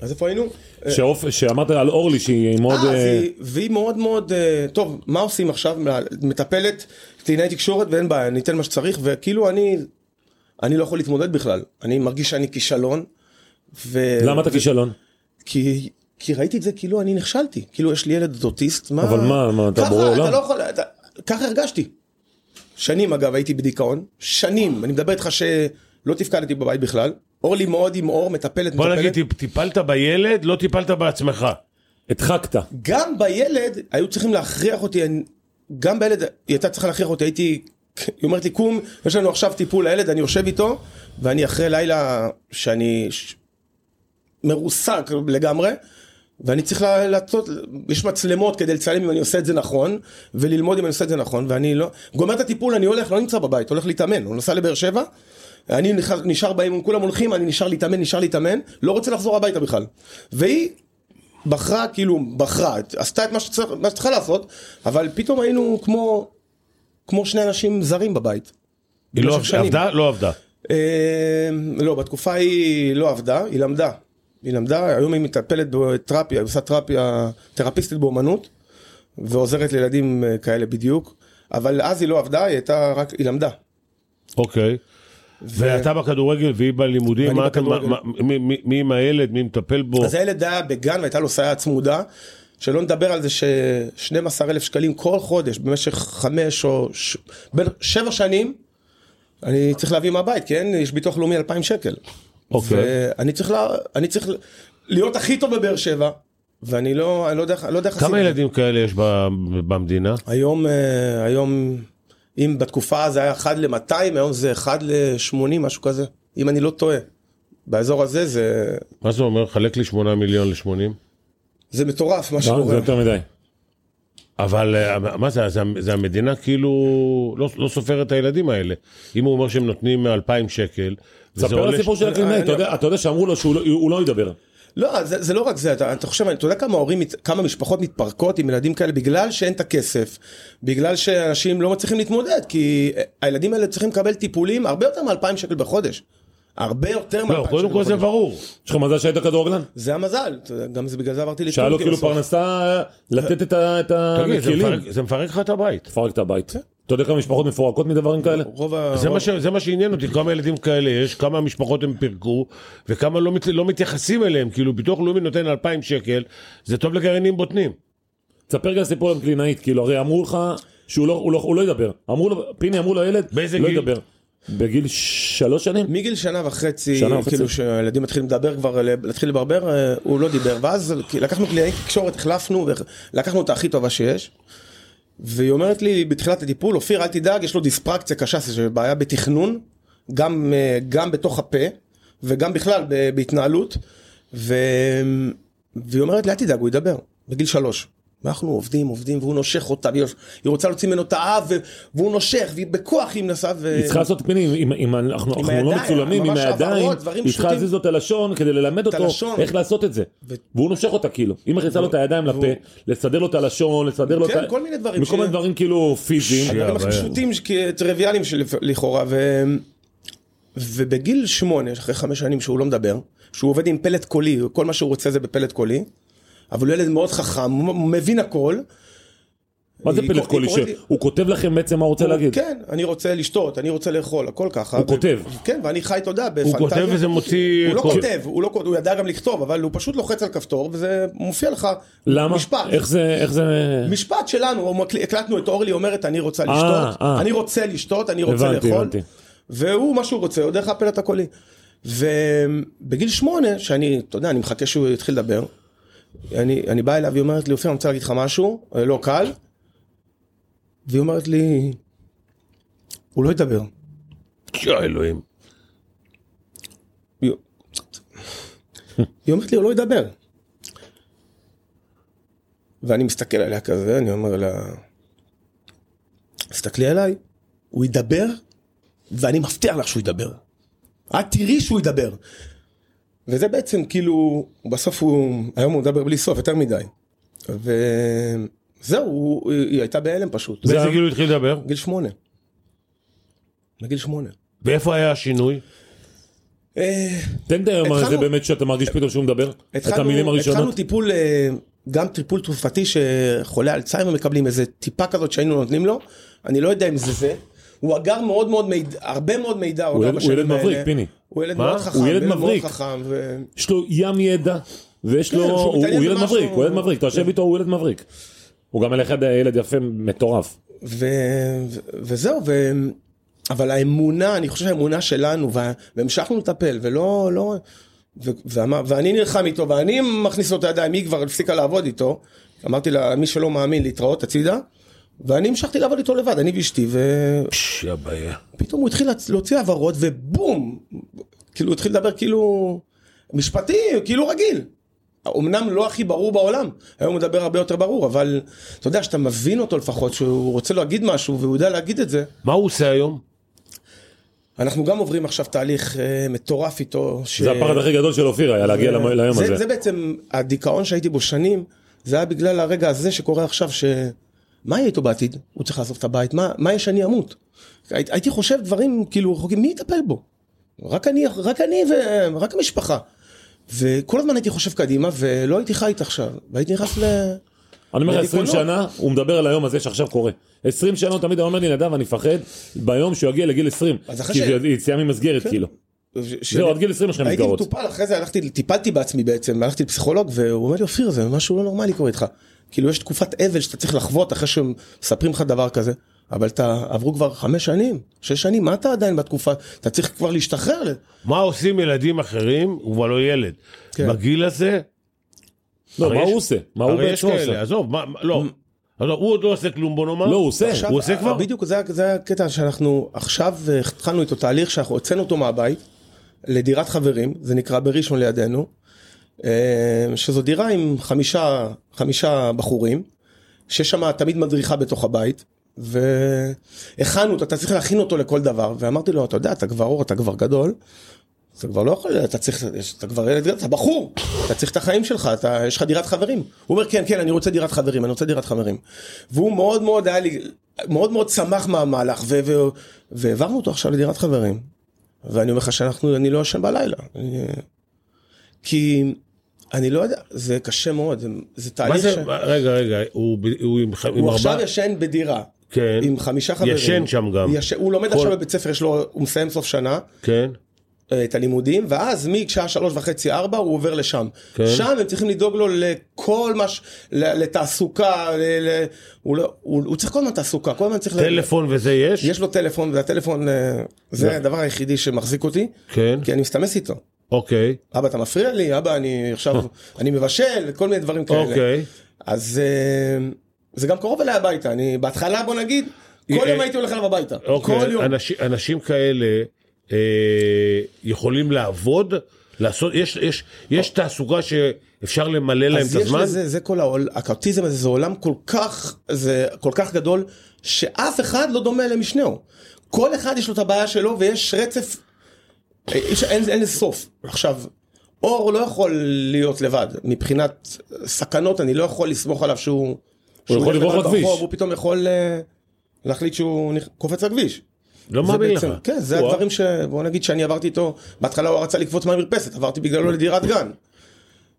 S3: אז איפה היינו?
S1: שעופ- שאמרת על אורלי שהיא מאוד...
S3: אה,
S1: אה,
S3: והיא מאוד מאוד, אה, טוב, מה עושים עכשיו? מטפלת, קלינאי תקשורת ואין בעיה, ניתן מה שצריך, וכאילו אני, אני לא יכול להתמודד בכלל. אני מרגיש שאני כישלון. ו...
S1: למה אתה כישלון?
S3: כי, כי ראיתי את זה כאילו אני נכשלתי, כאילו יש לי ילד אוטיסט, מה...
S1: אבל מה, מה, אתה
S3: ככה,
S1: בורא
S3: אתה
S1: עולם?
S3: לא יכול, אתה, ככה הרגשתי. שנים אגב הייתי בדיכאון, שנים, אני מדבר איתך שלא תפקדתי בבית בכלל. אורלי מאוד עם אור, מטפלת,
S2: בוא
S3: מטפלת.
S2: נגיד, טיפ- טיפלת בילד, לא טיפלת בעצמך.
S1: הדחקת.
S3: גם בילד היו צריכים להכריח אותי, גם בילד היא הייתה צריכה להכריח אותי, הייתי, היא אומרת לי קום, יש לנו עכשיו טיפול לילד, אני יושב איתו, ואני אחרי לילה שאני ש- מרוסק לגמרי, ואני צריך לעשות, יש מצלמות כדי לצלם אם אני עושה את זה נכון, וללמוד אם אני עושה את זה נכון, ואני לא, גומר את הטיפול, אני הולך, לא נמצא בבית, הולך להתאמן, הוא נסע לבאר שבע, אני נח- נשאר באימון, כולם הולכים, אני נשאר להתאמן, נשאר להתאמן, לא רוצה לחזור הביתה בכלל. והיא בחרה, כאילו, בחרה, עשתה את מה שצריכה לעשות, אבל פתאום היינו כמו, כמו שני אנשים זרים בבית.
S2: היא לא. עבדה? לא עבדה.
S3: אה, לא, בתקופה היא לא עבדה, היא למדה. היא למדה, היום היא מטפלת בתרפיה, היא עושה תרפיה, תרפיסטית באומנות, ועוזרת לילדים אה, כאלה בדיוק, אבל אז היא לא עבדה, היא הייתה רק, היא למדה.
S2: אוקיי. ואתה בכדורגל והיא בלימודים, מה
S3: בכדורגל.
S2: מה- מי- עם הילד, מי מטפל בו?
S3: אז הילד היה בגן והייתה לו סייעת צמודה, שלא נדבר על זה ש-12 אלף שקלים כל חודש במשך חמש או ש... בין שבע שנים, אני צריך להביא מהבית, כן? יש ביטוח לאומי 2,000 שקל.
S2: אוקיי.
S3: ואני צריך, לה... אני צריך להיות הכי טוב בבאר שבע, ואני לא, אני לא יודע, איך- לא יודע.
S2: כמה. ילדים כאלה יש במדינה?
S3: היום, אה, היום, אם בתקופה זה היה 1 ל-200, היום זה 1 ל-80, משהו כזה. אם אני לא טועה. באזור הזה זה,
S2: מה זה אומר? חלק לי 8 מיליון ל-80?
S3: זה מטורף מה
S1: לא,
S3: שקורה.
S1: זה יותר מדי.
S2: אבל אה, מה זה, זה, זה המדינה כאילו לא, לא סופרת את הילדים האלה. אם הוא אומר שהם נותנים 2,000 שקל, וזה
S1: ספר. הסיפור של הקלינאי,
S3: אני-
S1: אתה יודע- אתה יודע שאמרו לו שהוא לא- הוא לא ידבר.
S3: לא, זה, זה לא רק זה, אתה, אתה חושב, אתה יודע כמה הורים, כמה משפחות מתפרקות עם ילדים כאלה בגלל שאין את הכסף, בגלל שאנשים לא מצליחים להתמודד, כי הילדים האלה צריכים לקבל טיפולים הרבה יותר מ-2,000 שקל בחודש. הרבה יותר מ-2,000 שקל
S2: לא,
S3: בחודש.
S2: קודם כל זה ברור.
S1: יש לך מזל שהיית כדורגלן?
S3: זה המזל, גם זה בגלל זה עברתי לטורקיה.
S1: שהיה לו כאילו. פרנסה לתת את
S2: תגיד, זה
S1: הכלים.
S2: מפרק- זה מפרק לך את הבית.
S1: תפרק את הבית. אתה יודע כמה משפחות מפורקות מדברים כאלה?
S3: רוב ה...
S2: זה
S3: רוב-
S2: מה, ש, זה מה שעניין אותי, כמה ילדים כאלה יש, כמה משפחות הם פירקו, וכמה לא, מת, לא מתייחסים אליהם, כאילו ביטוח לאומי נותן 2,000 שקל, זה טוב לגרעינים בוטנים.
S1: תספר גם סיפור על קלינאית, כאילו הרי אמרו לך שהוא לא, הוא לא, הוא לא ידבר. אמרו לו, פיני אמרו לילד,
S2: באיזה
S1: לא
S2: גיל?
S1: ידבר. בגיל שלוש שנים?
S3: מגיל שנה וחצי,
S1: שנה וחצי.
S3: כאילו שהילדים מתחילים לדבר כבר, להתחיל לברבר, אה, הוא לא דיבר, ואז לקחנו קלינאי תקשורת, החלפנו, ולקחנו את הכי טובה שיש. והיא אומרת לי בתחילת הטיפול, אופיר אל תדאג, יש לו דיספרקציה קשה, זה בעיה בתכנון, גם, אה, גם בתוך הפה, וגם בכלל בהתנהלות, ו... והיא אומרת לי אל תדאג, הוא ידבר, בגיל שלוש. ואנחנו עובדים, עובדים, והוא נושך אותה, והיא היא רוצה להוציא ממנו את האף, ו- והוא נושך, והיא בכוח היא מנסה, ו...
S1: היא צריכה לעשות פינים, עם- עם- אנחנו אנחנו לא מצולמים עם הידיים, היא צריכה. להזיז לו את הלשון כדי ללמד אותו
S3: הלשון.
S1: איך לעשות את זה.
S3: ו-
S1: והוא נושך אותה כאילו, היא מכניסה לו את הידיים לפה, לסדר לו את הלשון, לסדר לו את
S3: כן,
S1: ה...
S3: כל מיני דברים
S1: וכל
S3: ש-
S1: מיני דברים כאילו פיזיים.
S3: הדברים הכי פשוטים, טריוויאליים של- לכאורה, ו... ובגיל שמונה, אחרי חמש שנים שהוא לא מדבר, שהוא עובד עם פלט קולי, כל מה שהוא רוצה זה בפלט קולי, אבל הוא ילד מאוד חכם, הוא מבין הכל.
S1: מה זה
S3: קור-
S1: קולי?
S3: לי-
S1: שהוא כותב לכם בעצם מה הוא רוצה להגיד?
S3: כן, אני רוצה לשתות, אני רוצה לאכול, הכל ככה.
S1: הוא כותב.
S3: כן, ואני חי, אתה יודע,
S2: הוא
S3: בפנטזיה.
S2: כותב וזה מוציא...
S3: הוא לא. כותב, הוא לא כותב, הוא ידע גם לכתוב, אבל הוא פשוט לוחץ על כפתור, וזה מופיע לך
S1: למה?
S3: משפט.
S1: איך זה, איך זה...
S3: משפט שלנו, הוא הקלטנו את אורלי אומרת אני רוצה
S1: אה,
S3: לשתות,
S1: אה.
S3: אני רוצה לשתות, אני רוצה
S1: הבנתי,
S3: לאכול,
S1: הבנתי.
S3: והוא מה שהוא רוצה, הוא דרך הפלט הקולי. ובגיל שמונה, שאני, אתה יודע, אני מחכה שהוא יתחיל לדבר, אני, אני בא אליו, היא אומרת לי, אופיר, אני רוצה להגיד לך משהו, אה, לא קל, והיא אומרת לי, הוא לא ידבר.
S2: יא אלוהים.
S3: היא היא אומרת לי, הוא לא ידבר. ואני מסתכל עליה כזה, אני אומר לה, תסתכלי עליי, הוא ידבר, ואני מבטיח לך שהוא ידבר. את תראי שהוא ידבר. וזה בעצם כאילו, בסוף הוא, היום הוא מדבר בלי סוף, יותר מדי. וזהו, היא הייתה בהלם פשוט.
S2: באיזה גיל הוא התחיל לדבר?
S3: גיל שמונה. בגיל שמונה.
S2: ואיפה היה השינוי?
S3: אה,
S1: תן היום הזה
S3: התחלנו-
S1: באמת שאתה מרגיש פתאום שהוא מדבר. את
S3: התחלנו,
S1: המילים
S3: התחלנו
S1: הראשונות.
S3: טיפול, אה, גם טיפול תרופתי שחולי אלצהיימר מקבלים איזה טיפה כזאת שהיינו נותנים לו, אני לא יודע אם זה זה. הוא אגר מאוד מאוד מידע, הרבה מאוד מידע.
S1: הוא ילד- מבריק. פיני.
S3: הוא ילד? מאוד חכם.
S1: הוא ילד מבריק. יש לו ים ידע, ויש
S3: כן,
S1: לו, הוא ילד מבריק, הוא ילד מבריק, אתה יושב איתו, הוא ילד מבריק. הוא גם אחד ילד יפה מטורף.
S3: וזהו, ו... אבל האמונה, אני חושב שהאמונה שלנו, וה... והמשכנו לטפל, ולא, לא... ו... ואמר... ואני נלחם איתו, ואני מכניס לו את הידיים, היא כבר הפסיקה לעבוד איתו. אמרתי לה, מי שלא מאמין, להתראות הצידה. ואני המשכתי לעבוד איתו לבד, אני ואשתי, ופתאום
S2: פש, יא בעיה.
S3: הוא התחיל להוציא הבהרות, ובום! כאילו הוא התחיל לדבר כאילו... משפטי, כאילו רגיל. אמנם לא הכי ברור בעולם, היום הוא מדבר הרבה יותר ברור, אבל אתה יודע שאתה מבין אותו לפחות, שהוא רוצה להגיד משהו והוא יודע להגיד את זה.
S2: מה הוא עושה היום?
S3: אנחנו גם עוברים עכשיו תהליך אה, מטורף איתו. ש...
S1: זה הפחד הכי גדול של אופיר היה להגיע למ- ליום
S3: זה,
S1: הזה.
S3: זה בעצם הדיכאון שהייתי בו שנים, זה היה בגלל הרגע הזה שקורה עכשיו, ש... מה יהיה איתו בעתיד? הוא צריך לעזוב את הבית, מה, מה יש שאני אמות? הי, הייתי חושב דברים כאילו רחוקים, מי יטפל בו? רק אני, רק אני ורק המשפחה. וכל הזמן הייתי חושב קדימה ולא הייתי חי איתה עכשיו, והייתי נכנס ל...
S1: אני אומר לך 20
S3: לדיכאונות.
S1: שנה, הוא מדבר על היום הזה שעכשיו קורה. 20 שנה הוא תמיד אומר לי, נדב, אני מפחד ביום שהוא יגיע לגיל 20.
S3: אז אחרי
S1: כי
S3: ש-
S1: זה יציאה ממסגרת כאילו.
S3: ש-
S1: זהו, עד גיל 20 יש לכם
S3: הייתי
S1: מסגרות.
S3: מטופל, אחרי זה הלכתי, טיפלתי בעצמי בעצם, הלכתי לפסיכולוג, והוא אומר לי, אופיר, זה משהו לא נורמלי קורה איתך. כאילו, יש תקופת אבל שאתה צריך לחוות אחרי שמספרים לך דבר כזה, אבל אתה, עברו כבר חמש שנים, שש שנים, מה אתה עדיין בתקופה? אתה צריך כבר להשתחרר.
S2: מה עושים ילדים אחרים? הוא כבר לא ילד.
S3: כן.
S2: בגיל הזה,
S1: לא, מה
S2: יש-
S1: הוא עושה? מה הוא בעצמו
S2: כאלה,
S1: עושה?
S2: עזוב, מה, מה- לא. עזוב, הוא עוד לא עושה כלום, בוא נאמר.
S1: לא, הוא עושה.
S3: עכשיו,
S2: הוא עושה כבר?
S3: בדיוק, זה, זה הקטע שאנחנו עכשיו אה, התחלנו איתו תהליך שאנחנו הוצאנו אותו מהבית לדירת חברים, זה נקרא בראשון לידינו, שזו דירה עם חמישה, חמישה בחורים, שיש שם תמיד מדריכה בתוך הבית, והכנו אותו, אתה צריך להכין אותו לכל דבר, ואמרתי לו, אתה יודע, אתה כבר אור, אתה כבר גדול, אתה כבר לא יכול, אתה צריך, אתה כבר ילד גדול, אתה בחור, אתה צריך את החיים שלך, אתה, יש לך דירת חברים. הוא אומר, כן, כן, אני רוצה דירת חברים, אני רוצה דירת חברים. והוא מאוד מאוד היה לי, מאוד מאוד שמח מהמהלך, והעברנו אותו עכשיו לדירת חברים. ואני אומר לך שאנחנו, אני לא ישן בלילה. אני, כי אני לא יודע, זה קשה מאוד, זה, תהליך
S2: זה,
S3: ש...
S2: רגע, רגע, הוא הוא עם ח- עם
S3: הוא עכשיו. ישן בדירה.
S2: כן.
S3: עם חמישה חברים.
S2: ישן שם גם.
S3: יש... הוא לומד
S2: כל-
S3: עכשיו בבית ספר, יש לו, הוא מסיים סוף שנה.
S2: כן.
S3: אה, את הלימודים, ואז משעה שלוש וחצי ארבע הוא עובר לשם.
S2: כן.
S3: שם הם צריכים לדאוג לו לכל מה ש... ל- לתעסוקה, ל... ל... הוא, לא... הוא... הוא צריך כל הזמן תעסוקה, כל הזמן צריך... ל-
S2: טלפון וזה יש?
S3: יש לו טלפון, והטלפון אה, זה. הדבר היחידי שמחזיק אותי,
S2: כן.
S3: כי אני מסתמס איתו.
S2: אוקיי.
S3: אבא אתה מפריע לי, אבא אני עכשיו, אני מבשל, כל מיני דברים כאלה.
S2: אוקיי.
S3: אז אה, זה גם קרוב אליי הביתה, אני בהתחלה בוא נגיד, כל
S2: אה,
S3: יום הייתי הולך אליו הביתה,
S2: אוקיי.
S3: כל יום.
S2: אנשים- כאלה אה, יכולים לעבוד לעשות, יש, יש, יש תעסוקה שאפשר למלא להם את
S3: אז יש
S2: הזמן?
S3: לזה, זה כל העול, האוטיזם הזה זה עולם כל כך, זה כל כך גדול, שאף אחד לא דומה למשנהו. כל אחד יש לו את הבעיה שלו ויש רצף, אין, אין לזה סוף. עכשיו, אור לא יכול להיות לבד, מבחינת סכנות אני לא יכול לסמוך עליו שהוא... שהוא
S1: יכול לברוח לכביש.
S3: הוא פתאום יכול אה, להחליט שהוא קופץ לכביש.
S2: לא מאמין לך.
S3: כן, זה
S2: וואו.
S3: הדברים ש... בוא נגיד שאני עברתי איתו, בהתחלה הוא רצה לקפוץ מהמרפסת, עברתי בגללו לדירת גן.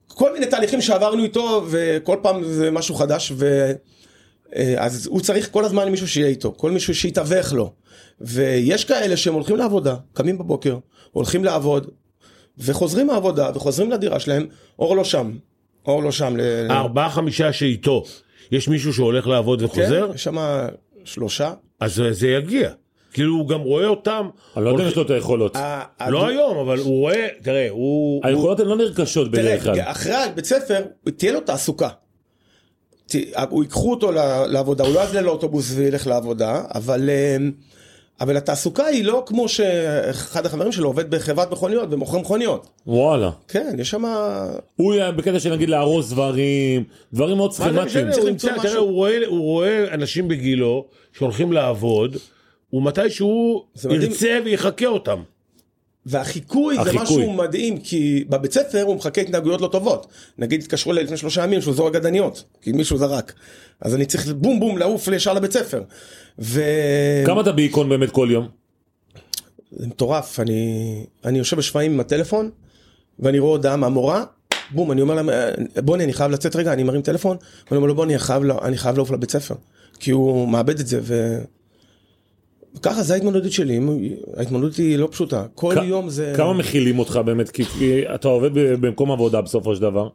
S3: כל מיני תהליכים שעברנו איתו, וכל פעם זה משהו חדש, ו... אה, אז הוא צריך כל הזמן מישהו שיהיה איתו, כל מישהו שיתווך לו. ויש כאלה שהם הולכים לעבודה, קמים בבוקר, הולכים לעבוד, וחוזרים מהעבודה, וחוזרים לדירה שלהם, אור לא שם. אור לא שם. ל-
S2: הארבעה חמישה שאיתו, יש מישהו שהולך לעבוד
S3: כן,
S2: וחוזר?
S3: יש שם שלושה.
S2: אז זה- יגיע. כאילו הוא גם רואה אותם,
S1: אני לא יודע אם יש לו את היכולות.
S2: לא היום, אבל הוא רואה, תראה, הוא...
S1: היכולות הן לא נרכשות בדרך כלל.
S3: תראה, אחרי הבית ספר, תהיה לו תעסוקה. הוא ייקחו אותו לעבודה, הוא לא יעלה לאוטובוס וילך לעבודה, אבל, אה, אבל התעסוקה היא לא כמו שאחד החברים שלו עובד בחברת מכוניות ומוכר מכוניות.
S1: וואלה.
S3: כן, יש שם...
S1: הוא יהיה בקטע של נגיד לארוז דברים, דברים מאוד סכמטיים.
S2: תראה, הוא רואה- הוא רואה אנשים בגילו שהולכים לעבוד, ומתי שהוא. ירצה ויחקה אותם.
S3: והחיקוי זה. משהו מדהים, כי בבית ספר הוא מחכה התנהגויות לא טובות. נגיד התקשרו אליי לפני שלושה ימים שהוא זורק גדניות, כי מישהו זרק. אז אני צריך בום בום לעוף ישר לבית ספר. ו...
S1: כמה אתה בהיכון באמת כל יום?
S3: זה מטורף, אני, אני יושב בשפיים עם הטלפון, ואני רואה הודעה מהמורה, בום, אני אומר להם, "אה, בוני, אני חייב לצאת רגע, אני מרים טלפון, ואני אומר לו, בוני, אני חייב, לה- אני חייב לעוף לבית ספר, כי הוא מאבד את זה, ו... וככה זה ההתמודדות שלי, ההתמודדות היא לא פשוטה, כל
S1: כ-
S3: יום זה...
S1: כמה מכילים אותך באמת? כי כי אתה עובד במקום עבודה בסופו של דבר.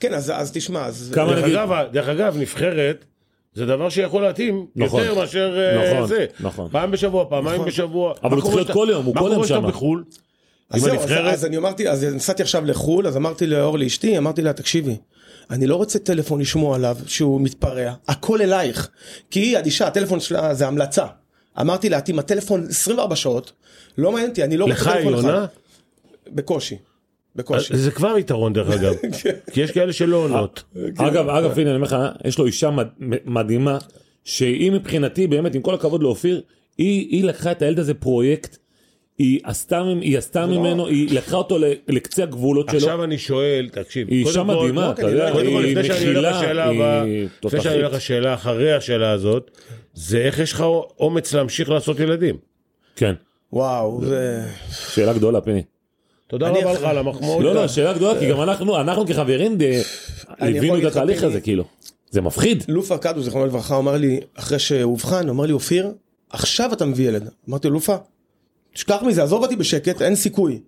S3: כן, אז, אז תשמע, אז...
S1: כמה
S2: דרך
S1: נגיד-
S2: אגב, דרך אגב, נבחרת, זה דבר שיכול להתאים
S1: נכון.
S2: יותר מאשר אה,
S1: נכון,
S2: זה.
S1: נכון.
S2: פעם בשבוע, פעמיים
S3: נכון.
S2: בשבוע.
S1: אבל
S2: מה
S1: הוא צריך להיות כל יום, הוא
S2: מה
S1: כל יום
S2: קורה שאתה. בחו"ל?
S3: אז זהו, אז? אז אני אמרתי, אז נסעתי עכשיו לחו"ל, אז אמרתי לאורלי אשתי, אמרתי לה, תקשיבי, אני לא רוצה טלפון לשמוע עליו שהוא מתפרע, הכל אלייך, כי היא אדישה, הטלפון שלה זה המלצה. אמרתי לה, את עם הטלפון 24 שעות, לא מעניין אותי, אני לא רוצה
S2: לך היא
S3: טלפון
S2: עונה?
S3: אחד. בקושי, בקושי.
S2: זה כבר יתרון דרך אגב. כי יש כאלה שלא עונות.
S1: אגב, אגב, הנה, אני אומר לך, יש לו אישה מד- מדהימה, שהיא מבחינתי, באמת, עם כל הכבוד לאופיר, היא לקחה את הילד הזה פרויקט, היא עשתה היא עשתה ממנו, היא לקחה אותו לקצה הגבולות שלו.
S2: עכשיו אני שואל, תקשיב.
S1: היא אישה מדהימה,
S3: לא,
S1: אתה
S3: לא
S1: יודע,
S2: כל,
S1: היא מכילה, היא
S2: לפני שאני הולך
S1: תותחית.
S2: לשאלה אחרי השאלה הזאת, זה איך יש לך אומץ להמשיך לעשות ילדים.
S1: כן,
S3: וואו, זה...
S1: שאלה גדולה, פיני.
S2: תודה רבה לך על המחמאות.
S1: לא, לא, שאלה גדולה, כי גם אנחנו, אנחנו כחברים, ליווינו
S3: יכול
S1: את התהליך הזה, כאילו. זה מפחיד.
S3: לוף ארקדו, זיכרונו לברכה, אמר לי, אחרי שאובחן, אמר לי, אופיר, עכשיו אתה מביא ילד. אמרתי לו, לופה, תשכח מזה, עזוב אותי בשקט, אין סיכוי.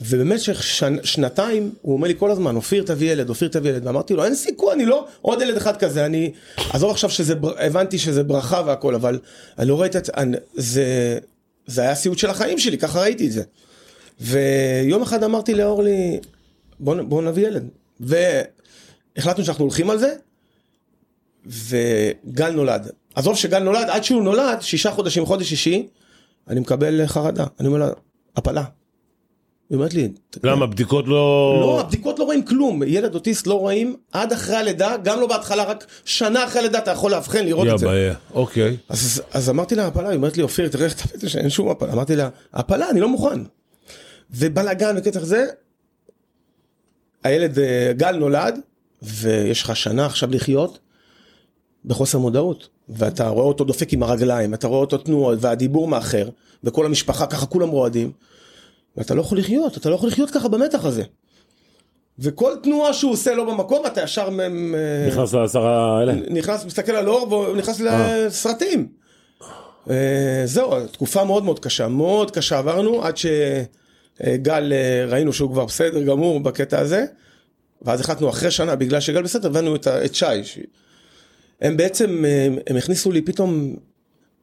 S3: ובמשך שנ, שנתיים, הוא אומר לי כל הזמן, אופיר תביא ילד, אופיר תביא ילד. ואמרתי לו, אין סיכוי, אני לא עוד ילד אחד כזה, אני... עזוב עכשיו שזה, הבנתי שזה ברכה והכל, אבל אני לא ראיתי את... זה, זה היה סיוט של החיים שלי, ככה ראיתי את זה. ויום אחד אמרתי לאורלי, בוא, בוא נביא ילד. והחלטנו שאנחנו הולכים על זה, וגל נולד. עזוב שגל נולד, עד שהוא נולד, שישה חודשים, חודש שישי, אני מקבל חרדה. אני אומר לה, הפלה. היא אומרת לי,
S2: למה, בדיקות לא...
S3: לא, הבדיקות לא רואים כלום, ילד אוטיסט לא רואים עד אחרי הלידה, גם לא בהתחלה, רק שנה אחרי הלידה אתה יכול לאבחן, לראות
S2: יא
S3: את זה.
S2: בעיה, אוקיי.
S3: אז, אז אמרתי לה הפלה, היא אומרת לי אופיר תראה איך אתה בטח שאין שום הפלה, אמרתי לה הפלה אני לא מוכן. ובלאגן וקצח זה, הילד אה, גל נולד ויש לך שנה עכשיו לחיות בחוסר מודעות ואתה רואה אותו דופק עם הרגליים, אתה רואה אותו תנועות והדיבור מאחר וכל המשפחה ככה כולם רועדים ואתה לא יכול לחיות, אתה לא יכול לחיות ככה במתח הזה. וכל תנועה שהוא עושה לא במקום אתה ישר
S1: נכנס לעשרה האלה.
S3: נכנס, מסתכל על אור ונכנס לסרטים. אה, זהו, תקופה מאוד מאוד קשה, מאוד קשה עברנו עד שגל אה, ראינו שהוא כבר בסדר גמור בקטע הזה. ואז החלטנו אחרי שנה בגלל שגל בסדר הבאנו את, שי. הם בעצם, אה, הם הכניסו לי פתאום,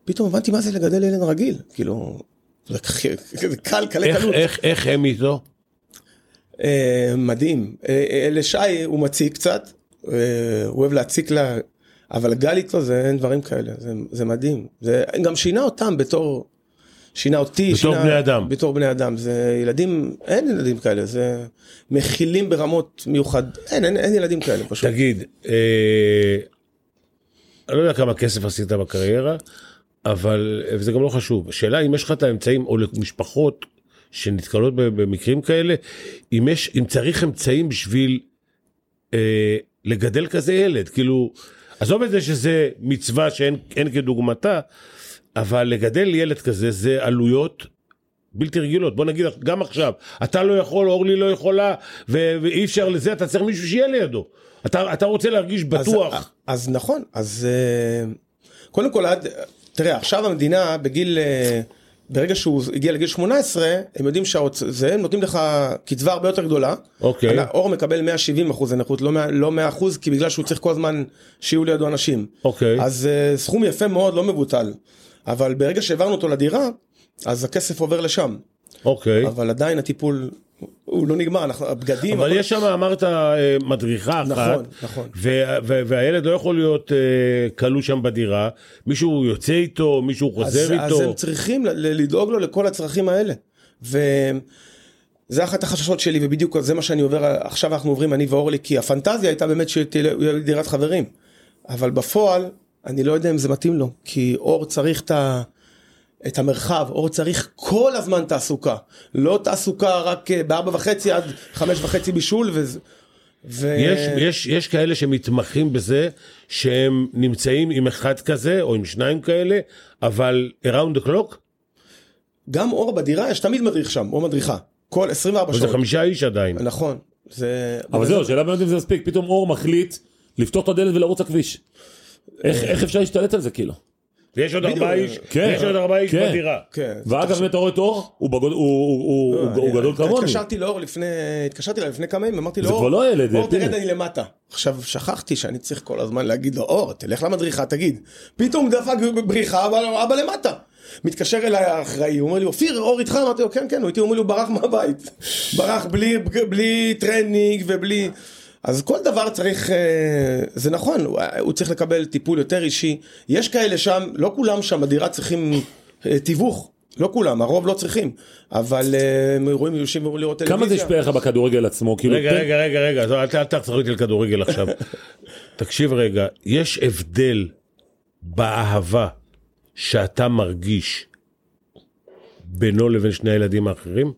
S3: פתאום הבנתי מה זה לגדל ילד רגיל, כאילו, זה קל,
S2: איך-
S3: קלות.
S2: איך- איך הם איתו?
S3: אה, מדהים. אה, אה, לשי הוא מציק קצת, אה, הוא אוהב להציק לה, אבל גל איתו זה אין דברים כאלה, זה, זה מדהים. זה גם שינה אותם בתור, שינה אותי,
S2: בתור
S3: שינה...
S2: בני אדם.
S3: בתור בני אדם, זה ילדים, אין ילדים כאלה, זה מכילים ברמות מיוחד, אין, אין, אין ילדים כאלה פשוט.
S2: תגיד, אה, אני לא יודע כמה כסף עשית בקריירה, אבל, וזה גם לא חשוב, השאלה אם יש לך את האמצעים, או למשפחות שנתקלות במקרים כאלה, אם יש, אם צריך אמצעים בשביל אה, לגדל כזה ילד, כאילו, עזוב את זה שזה מצווה שאין אין כדוגמתה, אבל לגדל ילד כזה זה עלויות בלתי רגילות. בוא נגיד גם עכשיו, אתה לא יכול, אורלי לא יכולה, ואי אפשר לזה, אתה צריך מישהו שיהיה לידו. אתה, אתה רוצה להרגיש בטוח.
S3: אז, אז נכון, אז אה, קודם כל, עד, תראה, עכשיו המדינה בגיל, אה, ברגע שהוא הגיע לגיל 18, הם יודעים שזה, הם נותנים לך קצבה הרבה יותר גדולה.
S2: אוקיי.
S3: אור מקבל 170 אחוז נכות, לא 100 לא 100 אחוז, כי בגלל שהוא צריך כל הזמן שיהיו לידו אנשים.
S2: אוקיי.
S3: אז אה, סכום יפה מאוד, לא מבוטל. אבל ברגע שהעברנו אותו לדירה, אז הכסף עובר לשם.
S2: אוקיי.
S3: אבל עדיין הטיפול הוא לא נגמר, אנחנו, הבגדים...
S2: אבל
S3: הכל-
S2: יש שם, אמרת, אה, מדריכה אחת.
S3: נכון, נכון.
S2: והילד לא יכול להיות אה, כלוא שם בדירה, מישהו יוצא איתו, מישהו
S3: אז,
S2: חוזר
S3: אז
S2: איתו.
S3: הם צריכים לדאוג לו לכל הצרכים האלה. וזה אחת החששות שלי, ובדיוק זה מה שאני עובר, עכשיו אנחנו עוברים, אני ואורלי, כי הפנטזיה הייתה באמת שתהיה לי דירת חברים. אבל בפועל, אני לא יודע אם זה מתאים לו, כי אור צריך את ה... את המרחב, אור צריך כל הזמן תעסוקה, לא תעסוקה רק אה, בארבע וחצי עד חמש וחצי בישול וזה. ו...
S2: יש, יש, יש כאלה שמתמחים בזה שהם נמצאים עם אחד כזה או עם שניים כאלה, אבל around the clock,
S3: גם אור בדירה, יש תמיד מדריך שם, או מדריכה, כל 24
S2: וזה
S3: שעות.
S2: חמישה איש עדיין.
S3: נכון, זה...
S1: אבל זהו, השאלה באמת אם זה מספיק, פתאום אור מחליט לפתוח את הדלת ולרוץ לכביש. איך איך אפשר להשתלט על זה כאילו?
S2: ויש עוד. ארבעה איש,
S1: כן.
S2: ויש עוד ארבעה איש
S1: כן.
S2: בדירה.
S3: כן.
S1: ואגב באמת אתה רואה את אור, הוא הוא גדול כמוני.
S3: התקשרתי לאור לפני, התקשרתי אליו לפני כמה ימים, אמרתי לו,
S1: זה
S3: אור,
S1: כבר לא ילד,
S3: אור תרד
S1: פיני."
S3: אני למטה. עכשיו שכחתי שאני צריך כל הזמן להגיד לו, אור, תלך למדריכה, תגיד. פתאום דפק בבריחה, אבא, אבא למטה. מתקשר אליי האחראי, הוא אומר לי, אופיר, אור איתך? אמרתי לו, כן, כן, הוא איתי, הוא אומר לי, הוא ברח מהבית. ברח בלי, בלי טרנינג ובלי... אז כל דבר צריך, אה, זה נכון, הוא- הוא צריך לקבל טיפול יותר אישי. יש כאלה שם, לא כולם שם בדירה צריכים אה, תיווך. לא כולם, הרוב לא צריכים, אבל אה, הם רואים, יושבים ואומרים לראות טלוויזיה.
S1: כמה זה השפיע לך בכדורגל עצמו? כאילו,
S2: רגע, רגע, רגע, רגע, אל תחזור איתי לכדורגל עכשיו. תקשיב רגע, יש הבדל באהבה שאתה מרגיש בינו לבין שני הילדים האחרים?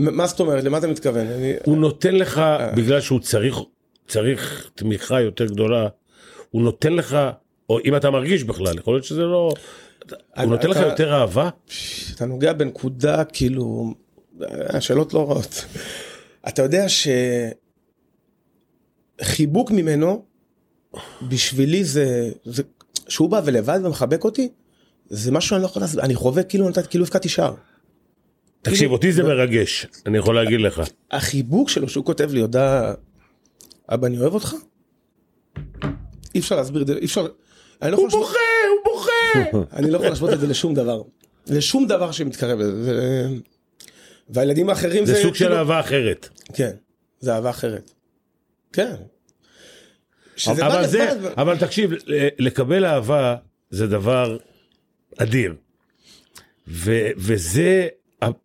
S3: מה זאת אומרת? למה אתה מתכוון?
S2: הוא נותן לך, בגלל שהוא צריך, צריך תמיכה יותר גדולה, הוא נותן לך, או אם אתה מרגיש בכלל, יכול להיות שזה לא... הוא נותן לך יותר אהבה?
S3: אתה נוגע בנקודה כאילו, השאלות לא רעות. אתה יודע שחיבוק ממנו, בשבילי זה, זה, שהוא בא ולבד ומחבק אותי, זה משהו שאני לא יכול להסביר, אני חווה כאילו נתת, כאילו הבקעתי שער.
S2: תקשיב, אותי זה מרגש, אני יכול להגיד לך.
S3: החיבוק שלו שהוא כותב לי הודעה, אבא אני אוהב אותך? אי אפשר להסביר את זה, אי אפשר, לא
S2: הוא בוכה, הוא בוכה!
S3: אני לא יכול להשוות את זה לשום דבר. לשום דבר שמתקרב לזה. זה- והילדים האחרים
S2: זה סוג של
S3: כאילו-
S2: אהבה אחרת.
S3: כן, זה אהבה אחרת. כן.
S2: אבל זה, אבל תקשיב, לקבל אהבה זה דבר אדיר. וזה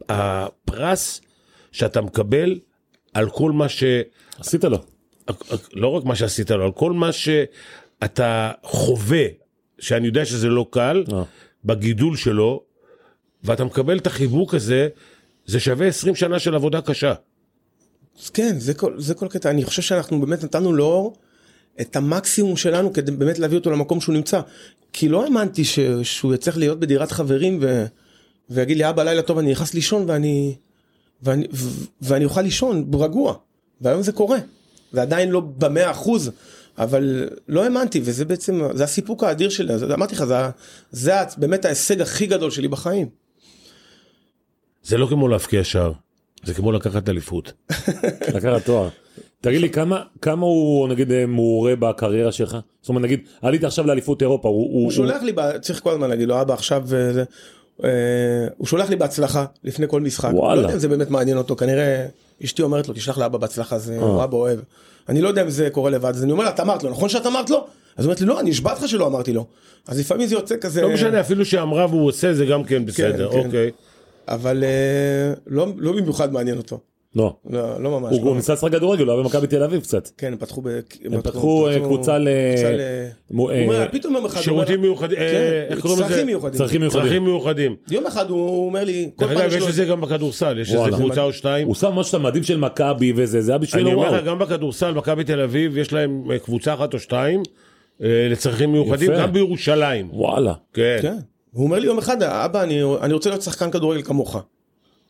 S2: הפרס שאתה מקבל על כל מה ש...
S1: עשית לו.
S2: לא רק מה שעשית לו, על כל מה שאתה חווה, שאני יודע שזה לא קל,
S1: אה.
S2: בגידול שלו, ואתה מקבל את החיבוק הזה, זה שווה 20 שנה של עבודה קשה.
S3: אז כן, זה כל, זה כל קטע. אני חושב שאנחנו באמת נתנו לאור את המקסימום שלנו כדי באמת להביא אותו למקום שהוא נמצא. כי לא האמנתי ש, שהוא יצטרך להיות בדירת חברים ו, ויגיד לי, אבא, לילה טוב, אני נכנס לישון ואני, ואני, ו, ואני אוכל לישון רגוע. והיום זה קורה. ועדיין לא במאה אחוז, אבל לא האמנתי, וזה בעצם, זה הסיפוק האדיר שלי. זה, אמרתי לך, זה, זה באמת ההישג הכי גדול שלי בחיים.
S2: זה לא כמו להבקיע שער, זה כמו לקחת אליפות.
S1: לקחת תואר. תגיד לי כמה כמה הוא נגיד אה, מעורה בקריירה שלך? זאת אומרת נגיד עלית עכשיו לאליפות אירופה הוא
S3: הוא שולח לי, ב- צריך כל הזמן להגיד לו, אבא עכשיו, אה, זה, הוא שולח לי בהצלחה לפני כל משחק.
S1: וואלה.
S3: לא יודע אם זה באמת מעניין אותו, כנראה אשתי אומרת לו, תשלח לאבא בהצלחה, זה
S1: אה.
S3: אבא אוהב. אני לא יודע אם זה קורה לבד, אז אני אומר לה, את אמרת לו, נכון שאת אמרת לו? אז היא אומרת לי, לא, אני נשבע לך שלא אמרתי לו. אז לפעמים זה יוצא כזה...
S2: לא משנה, אפילו שאמרה והוא עושה זה גם כן בסדר,
S3: כן.
S2: אוקיי.
S3: אבל אה, לא לא במיוחד מעניין אותו.
S1: לא.
S3: לא לא ממש.
S1: הוא
S3: לא.
S1: הוא ניסה לשחק כדורגל, הוא היה במכבי תל אביב קצת.
S3: כן, הם פתחו.
S1: הם פתחו אה, קבוצה ל... אה,
S3: פתאום יום אחד...
S2: שירותים מיוחדים, אה,
S3: כן,
S2: איך קוראים לזה?
S3: צרכים מיוחדים.
S1: צרכים מיוחדים.
S2: צרכים מיוחדים.
S3: יום אחד הוא אומר לי, כל
S2: דרך
S3: פעם
S2: אגב,
S3: יש.
S2: את זה גם בכדורסל, יש. איזה קבוצה או שתיים.
S1: הוא שם ממש את המדים של מכבי וזה, זה היה בשבילו
S2: אני אומר
S1: וואו.
S2: לך, גם בכדורסל, מכבי תל אביב, יש להם קבוצה אחת או שתיים לצרכים מיוחדים. גם בירושלים.
S1: וואלה.
S2: כן.
S3: כן. הוא אומר לי יום אחד, אבא, אני, אני רוצה להיות שחקן כדורגל כמוך.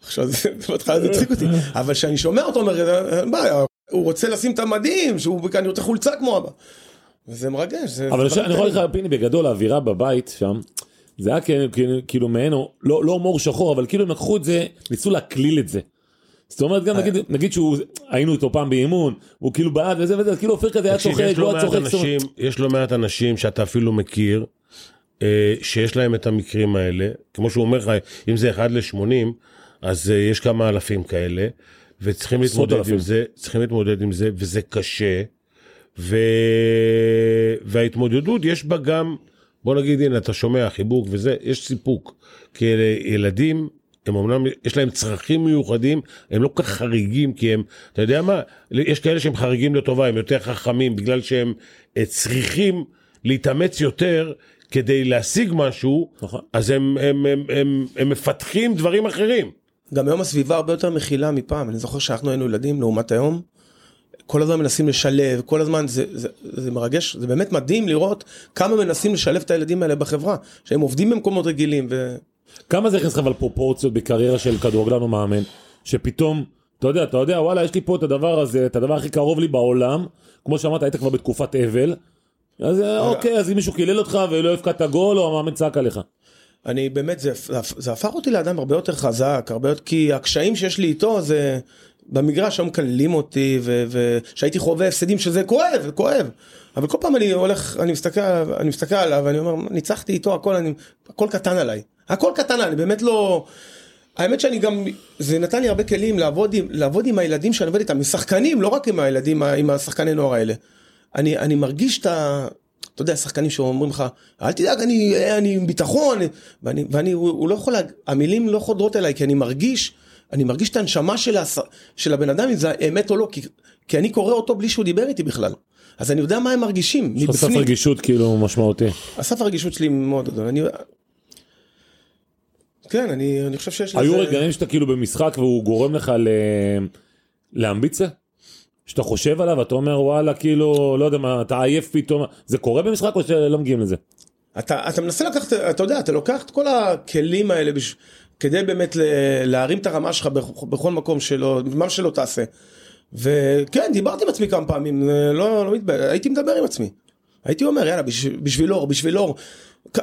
S3: עכשיו, זה בהתחלה זה הצחיק אותי, אבל כשאני שומע אותו, אומר, אין בעיה, הוא רוצה לשים את המדים, שהוא, אני רוצה חולצה כמו אבא. וזה מרגש. זה-
S1: אבל
S3: זה
S1: אני יכול להגיד לך, פיני, בגדול האווירה בבית שם, זה היה כאילו- כאילו- כאילו מעין, לא לא הומור שחור, אבל כאילו הם לקחו את זה, ניסו להקליל את זה. זאת אומרת גם נגיד, נגיד שהוא, היינו איתו פעם באימון, הוא כאילו בעד וזה וזה, אז כאילו אופיר כזה היה צוחק,
S2: לא
S1: היה צוחק. זאת אומרת,
S2: אנשים, יש לא מעט אנשים שאתה אפילו מכיר, אה, שיש להם את המקרים האלה, כמו שהוא אומר לך, אם זה 1 ל-80, אז אה, יש כמה אלפים כאלה, וצריכים להתמודד. עם זה, צריכים להתמודד עם זה, וזה קשה, ו... וההתמודדות יש בה גם, בוא נגיד, הנה, אתה שומע חיבוק וזה, יש סיפוק, כי ילדים, הם אמנם, יש להם צרכים מיוחדים, הם לא כל כך חריגים, כי הם, אתה יודע מה, יש כאלה שהם חריגים לטובה, הם יותר חכמים, בגלל שהם אה, צריכים להתאמץ יותר כדי להשיג משהו,
S1: נכון.
S2: אז הם, הם, הם, הם, הם מפתחים דברים אחרים.
S3: גם היום הסביבה הרבה יותר מכילה מפעם, אני זוכר שאנחנו היינו ילדים לעומת היום, כל הזמן מנסים לשלב, כל הזמן זה, זה, זה מרגש, זה באמת מדהים לראות כמה מנסים לשלב את הילדים האלה בחברה, שהם עובדים במקומות רגילים, ו...
S1: כמה זה הכניס לך אבל פרופורציות בקריירה של כדורגלן או מאמן, שפתאום, אתה יודע, אתה יודע, וואלה, יש לי פה את הדבר הזה, את הדבר הכי קרוב לי בעולם, כמו שאמרת, היית כבר בתקופת אבל, אז אה, אוקיי, אז אם מישהו קילל אותך ולא הבקעת גול, או המאמן צעק עליך.
S3: אני באמת, זה, זה הפך אותי לאדם הרבה יותר חזק, הרבה יותר, כי הקשיים שיש לי איתו זה, במגרש היום מקללים אותי, ושהייתי חווה הפסדים שזה כואב, זה כואב. אבל כל פעם אני הולך, אני מסתכל, אני מסתכל עליו, ואני אומר, ניצחתי איתו, הכל, אני, הכל קטן עליי. הכל קטן עליי, באמת לא... האמת שאני גם, זה נתן לי הרבה כלים לעבוד עם, לעבוד עם הילדים שאני עובד איתם, משחקנים, לא רק עם הילדים, עם השחקני נוער האלה. אני, אני מרגיש את ה... אתה יודע, שחקנים שאומרים לך, אל תדאג, אני, אני עם ביטחון, ואני, ואני, הוא, הוא לא יכול, לה, המילים לא חודרות אליי, כי אני מרגיש, אני מרגיש את הנשמה של, הס, של הבן אדם, אם זה אמת או לא, כי, כי אני קורא אותו בלי שהוא דיבר איתי בכלל. אז אני יודע מה הם מרגישים,
S1: יש לך סף רגישות כאילו משמעותי.
S3: הסף הרגישות שלי מאוד גדול, אני... כן, אני, אני חושב שיש לזה...
S1: היו רגעים שאתה כאילו במשחק והוא גורם לך ל... להמביצה? שאתה חושב עליו ואתה אומר וואלה כאילו לא יודע מה אתה עייף פתאום זה קורה במשחק או שלא מגיעים לזה?
S3: אתה, אתה מנסה לקחת, אתה יודע, אתה לוקח את כל הכלים האלה בש... כדי באמת ל... להרים את הרמה שלך בכל, בכל מקום שלא, מה שלא תעשה. וכן, דיברתי עם עצמי כמה פעמים, לא, לא מתבייש, הייתי מדבר עם עצמי. הייתי אומר, יאללה, בש... בשביל אור, בשביל אור.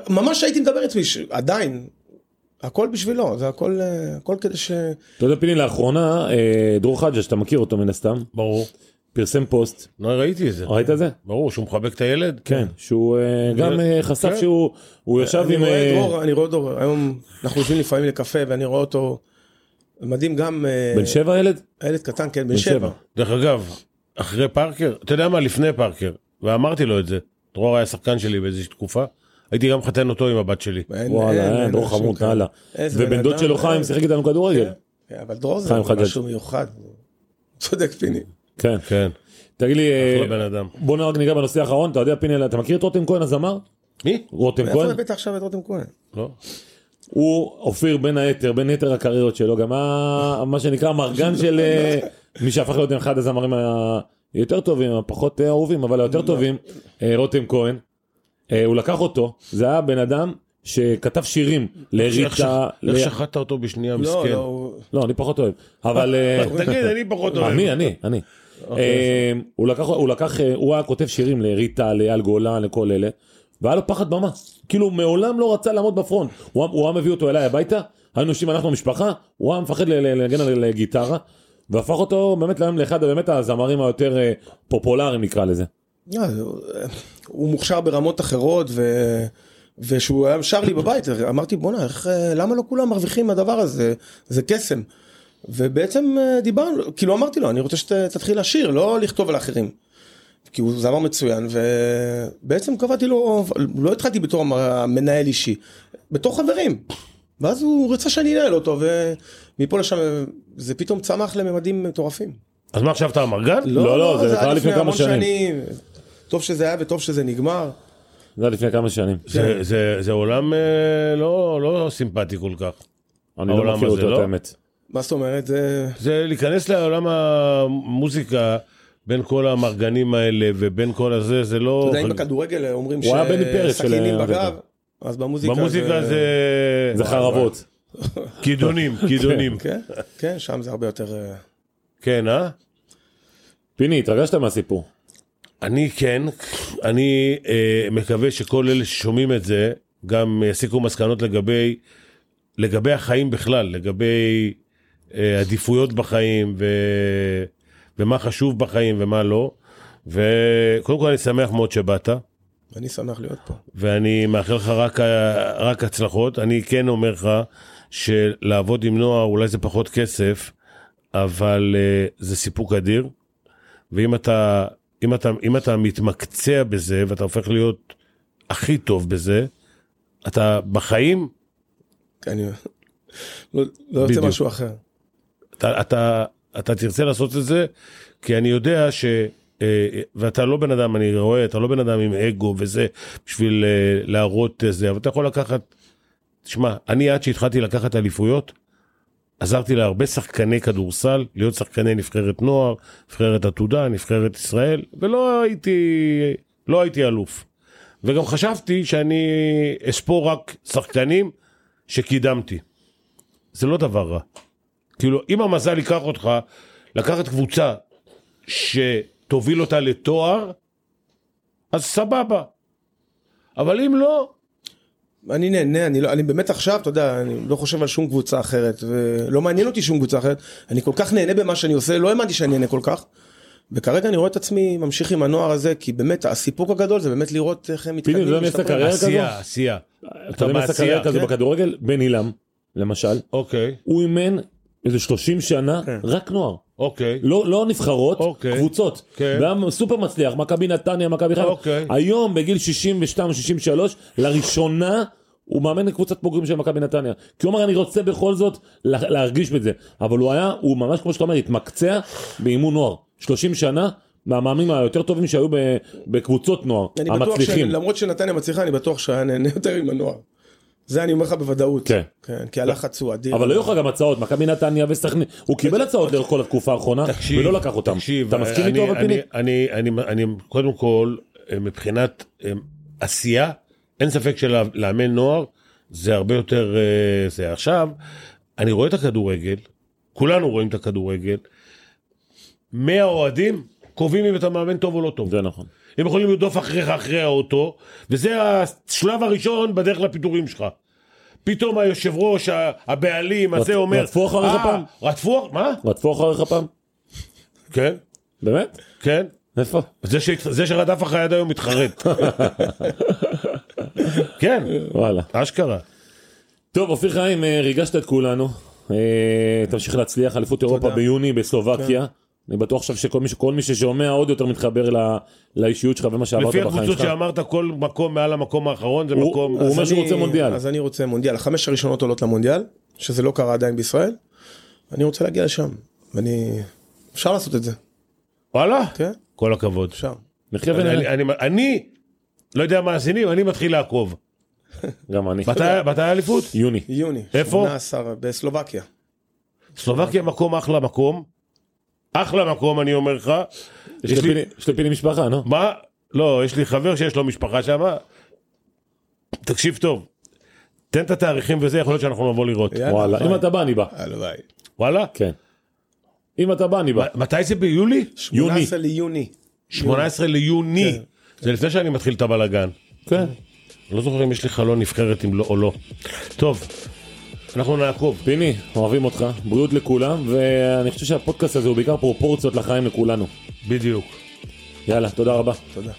S3: ממש הייתי מדבר עם עצמי. עדיין, הכל בשבילו, זה הכל, אה, הכל כדי ש...
S1: אתה יודע פיני לאחרונה אה, דרור חג'ה שאתה מכיר אותו מן הסתם
S2: ברור.
S1: פרסם פוסט
S2: לא ראיתי את זה.
S1: ראית את זה?
S2: ברור שהוא מחבק את הילד?
S1: כן שהוא אה, גם אה, חשף
S2: כן.
S1: שהוא הוא ישב
S3: אני
S1: עם
S3: רואה את דרור, אני רואה דרור, היום אנחנו יושבים לפעמים לקפה ואני רואה אותו, מדהים גם,
S1: בן שבע ילד?
S3: ילד קטן, כן, בן
S1: בן שבע.
S3: שבע.
S2: דרך אגב, אחרי פארקר, אתה יודע מה, לפני פארקר, ואמרתי לו את זה, דרור היה שחקן שלי באיזושהי תקופה, הייתי גם מחתן אותו עם הבת שלי.
S1: וואלה
S3: אין
S1: דרור חמוד. הלאה ובן דוד שלו חיים
S3: אה,
S1: שיחק איתנו כדורגל
S3: כן, אבל דרור זה. משהו מיוחד. צודק פיני.
S1: כן
S2: כן,
S1: תגיד לי אה. בוא רק ניגע בנושא האחרון אתה יודע פיני אתה מכיר את רותם כהן הזמר?
S2: מי?
S1: רותם כהן?
S3: הבאת עכשיו את רותם כהן?
S2: לא.
S1: הוא אופיר בין היתר, בין יתר הקריירות שלו, גם מה שנקרא המרגן של אה, מי שהפך להיות אחד הזמרים היותר טובים, הפחות אה, אהובים, אבל היותר טובים, אה, רותם כהן. אה, הוא לקח אותו, זה היה בן אדם שכתב שירים
S2: איך
S1: לריטה,
S2: שח-
S1: ל-
S2: איך שחטת אותו בשנייה,
S3: לא,
S2: מסכן.
S3: לא,
S1: לא, אני פחות אוהב, אבל... אה,
S2: תגיד, אני פחות אוהב.
S1: אני, אני, אני. אה, הוא לקח, הוא לקח, הוא היה כותב שירים לריטה, לאייל גולן, לכל אלה, והיה לו פחד במה. כאילו, מעולם לא רצה לעמוד בפרונט. הוא היה- הוא היה מביא אותו אליי הביתה, היינו יושבים אנחנו משפחה, הוא היה מפחד לנגן על גיטרה, והפך אותו באמת לאחד באמת הזמרים היותר פופולריים נקרא לזה.
S3: לא, הוא- מוכשר ברמות אחרות, ו... ושהוא היה שר לי בבית, אמרתי בואנה, איך, למה לא כולם מרוויחים מהדבר הזה, זה קסם. ובעצם אה, דיברנו, כאילו אמרתי לו, אני רוצה שתתחיל לשיר, לא לכתוב על האחרים. כי הוא זמר מצוין, ובעצם קבעתי לו, לא התחלתי בתור המנהל אישי, בתור חברים. ואז הוא רצה שאני אנהל אותו, ומפה לשם זה פתאום צמח לממדים מטורפים.
S2: אז מה עכשיו אתה אמרגן?
S1: לא, לא, זה קרה
S3: היה
S1: לפני כמה
S3: המון
S1: שנים.
S3: טוב שזה היה וטוב שזה נגמר.
S1: זה היה לפני כמה שנים.
S2: זה, זה, זה עולם אה, לא, לא סימפטי כל כך.
S1: אני לא מכיר אותו, את
S2: לא?
S1: האמת.
S3: מה זאת אומרת? זה...
S2: זה להיכנס לעולם המוזיקה בין כל המרגנים האלה ובין כל הזה, זה לא...
S3: אתה יודע, אם בכדורגל אומרים שסכינים. בגב, אז במוזיקה
S2: במוזיקה זה...
S1: זה חרבות.
S2: כידונים, כידונים.
S3: כן, כן, שם זה הרבה יותר... אה,
S2: כן, אה?
S1: פיני, התרגשת מהסיפור.
S2: אני כן, אני אה, מקווה שכל אלה ששומעים את זה גם יסיקו מסקנות לגבי, לגבי החיים בכלל, לגבי אה, עדיפויות בחיים ו, ומה חשוב בחיים ומה לא. וקודם כל אני שמח מאוד שבאת,
S3: אני שמח להיות פה.
S2: ואני מאחל לך רק, ה- רק הצלחות. אני כן אומר לך שלעבוד עם נוער אולי זה פחות כסף, אבל אה, זה סיפוק אדיר. ואם אתה, אם אתה, אם אתה מתמקצע בזה ואתה הופך להיות הכי טוב בזה, אתה בחיים,
S3: אני לא לא
S2: בדיוק.
S3: משהו אחר.
S2: אתה, אתה, אתה תרצה לעשות את זה, כי אני יודע ש... אה, ואתה לא בן אדם, אני רואה, אתה לא בן אדם עם אגו וזה, בשביל אה, להראות זה, אבל אתה יכול לקחת, תשמע, אני עד שהתחלתי לקחת אליפויות, עזרתי להרבה שחקני כדורסל, להיות שחקני נבחרת נוער, נבחרת עתודה, נבחרת ישראל, ולא הייתי, לא הייתי אלוף. וגם חשבתי שאני אספור רק שחקנים שקידמתי. זה לא דבר רע. כאילו, אם המזל ייקח אותך לקחת קבוצה שתוביל אותה לתואר, אז סבבה. אבל אם לא,
S3: אני נהנה, אני, לא, אני באמת עכשיו, אתה יודע, אני לא חושב על שום קבוצה אחרת, ולא מעניין אותי שום קבוצה אחרת, אני כל כך נהנה במה שאני עושה, לא האמנתי שאני נהנה כל כך, וכרגע אני רואה את עצמי ממשיך עם הנוער הזה, כי באמת הסיפוק הגדול זה באמת לראות איך הם
S1: פיני,
S3: מתקדמים.
S1: אתה יודע מי עשה
S3: ומשתפרים.
S1: קריירה כזו?
S2: עשייה, עשייה.
S1: אתה יודע מי עשה קריירה כזו. בכדורגל? בן עילם, למשל.
S2: אוקיי,
S1: הוא אימן איזה 30 שנה
S3: כן.
S1: רק נוער.
S2: אוקיי.
S1: לא, לא נבחרות,
S2: אוקיי.
S1: קבוצות.
S2: כן.
S1: והיה סופר מצליח, מכבי נתניה, מכבי חיפה.
S2: אוקיי.
S1: היום בגיל 62-63, לראשונה הוא מאמן לקבוצת בוגרים של מכבי נתניה. כי הוא אמר אני רוצה בכל זאת לה- להרגיש בזה. אבל הוא היה, הוא ממש כמו שאתה אומר, התמקצע באימון נוער. 30 שנה, מהמאמנים היותר טובים שהיו ב- בקבוצות נוער,
S3: אני בטוח
S1: המצליחים.
S3: שלמרות שנתניה מצליחה, אני בטוח שהיה נהנה יותר עם הנוער. זה אני אומר לך בוודאות.
S1: כן.
S3: כן, כי הלחץ הוא אדיר.
S1: אבל היו לך גם הצעות, מכבי נתניה וסכנין, הוא קיבל הצעות לאורך כל התקופה האחרונה,
S2: תקשיב,
S1: ולא לקח אותם.
S2: תקשיב,
S1: אתה מסכים
S2: אני-
S1: איתו אבל פיני?
S2: אני, אני, אני, אני, קודם כל, אה, מבחינת אה, עשייה, אין ספק שלאמן נוער זה הרבה יותר אה, זה. עכשיו, אני רואה את הכדורגל, כולנו רואים את הכדורגל, 100 אוהדים קובעים אם אתה מאמן טוב או לא טוב.
S1: זה נכון.
S2: הם יכולים לרדוף אחריך אחרי האוטו, וזה השלב הראשון בדרך לפיטורים שלך. פתאום היושב ראש, הבעלים, הזה אומר...
S1: רדפו אחריך
S2: "אה,
S1: פעם?"
S2: רדפו, מה?
S1: רדפו אחריך פעם?
S2: כן,
S1: באמת?
S2: כן.
S1: איפה?
S2: זה, ש... זה שרדף אחרי עד היום מתחרט. כן,
S1: וואלה.
S2: אשכרה.
S1: טוב, אופיר חיים, אה, ריגשת את כולנו. אה, תמשיך להצליח, אליפות אירופה. ביוני בסלובקיה. אני בטוח עכשיו שכל מי, שכל מי ששומע עוד יותר מתחבר ל, לאישיות שלך ומה שעברת
S2: לפי
S1: בחיים
S2: הקבוצות
S1: שלך.
S2: שאמרת, כל מקום מעל המקום האחרון זה
S1: הוא-
S2: מקום...
S1: הוא אומר
S3: אז
S1: שהוא
S3: אני-
S1: רוצה מונדיאל.
S3: אז אני רוצה מונדיאל. החמש הראשונות עולות למונדיאל, שזה לא קרה עדיין בישראל. אני רוצה להגיע לשם. ואני... אפשר לעשות את זה,
S2: וואלה,
S3: כן?
S2: כל הכבוד.
S3: אפשר.
S1: נחיה
S2: אני,
S1: ונראה.
S2: אני, אני לא יודע מה עשינים, אני מתחיל לעקוב.
S1: גם אני.
S2: מתי מתי האליפות?
S1: יוני.
S3: יוני.
S2: איפה?
S3: 18 בסלובקיה.
S2: סלובקיה מקום אחלה מקום. אחלה מקום אני אומר לך.
S1: יש לפיני- משפחה, נו?
S2: מה? לא, יש לי חבר שיש לו משפחה שם. תקשיב טוב. תן את התאריכים וזה, יכול להיות שאנחנו נבוא לראות.
S1: וואלה. אם אתה בא, אני בא.
S3: הלוואי.
S2: וואלה?
S1: כן. אם אתה בא, אני בא.
S2: מתי זה ביולי?
S3: 18 ליוני.
S2: 18 ליוני.
S3: כן.
S2: זה לפני שאני מתחיל את הבלאגן.
S1: כן.
S2: אני לא זוכר אם יש לי חלון נבחרת לא או לא. טוב, אנחנו נעקוב.
S1: פיני, אוהבים אותך, בריאות לכולם, ואני חושב שהפודקאסט הזה הוא בעיקר פרופורציות לחיים לכולנו.
S2: בדיוק.
S1: יאללה, תודה רבה.
S3: תודה.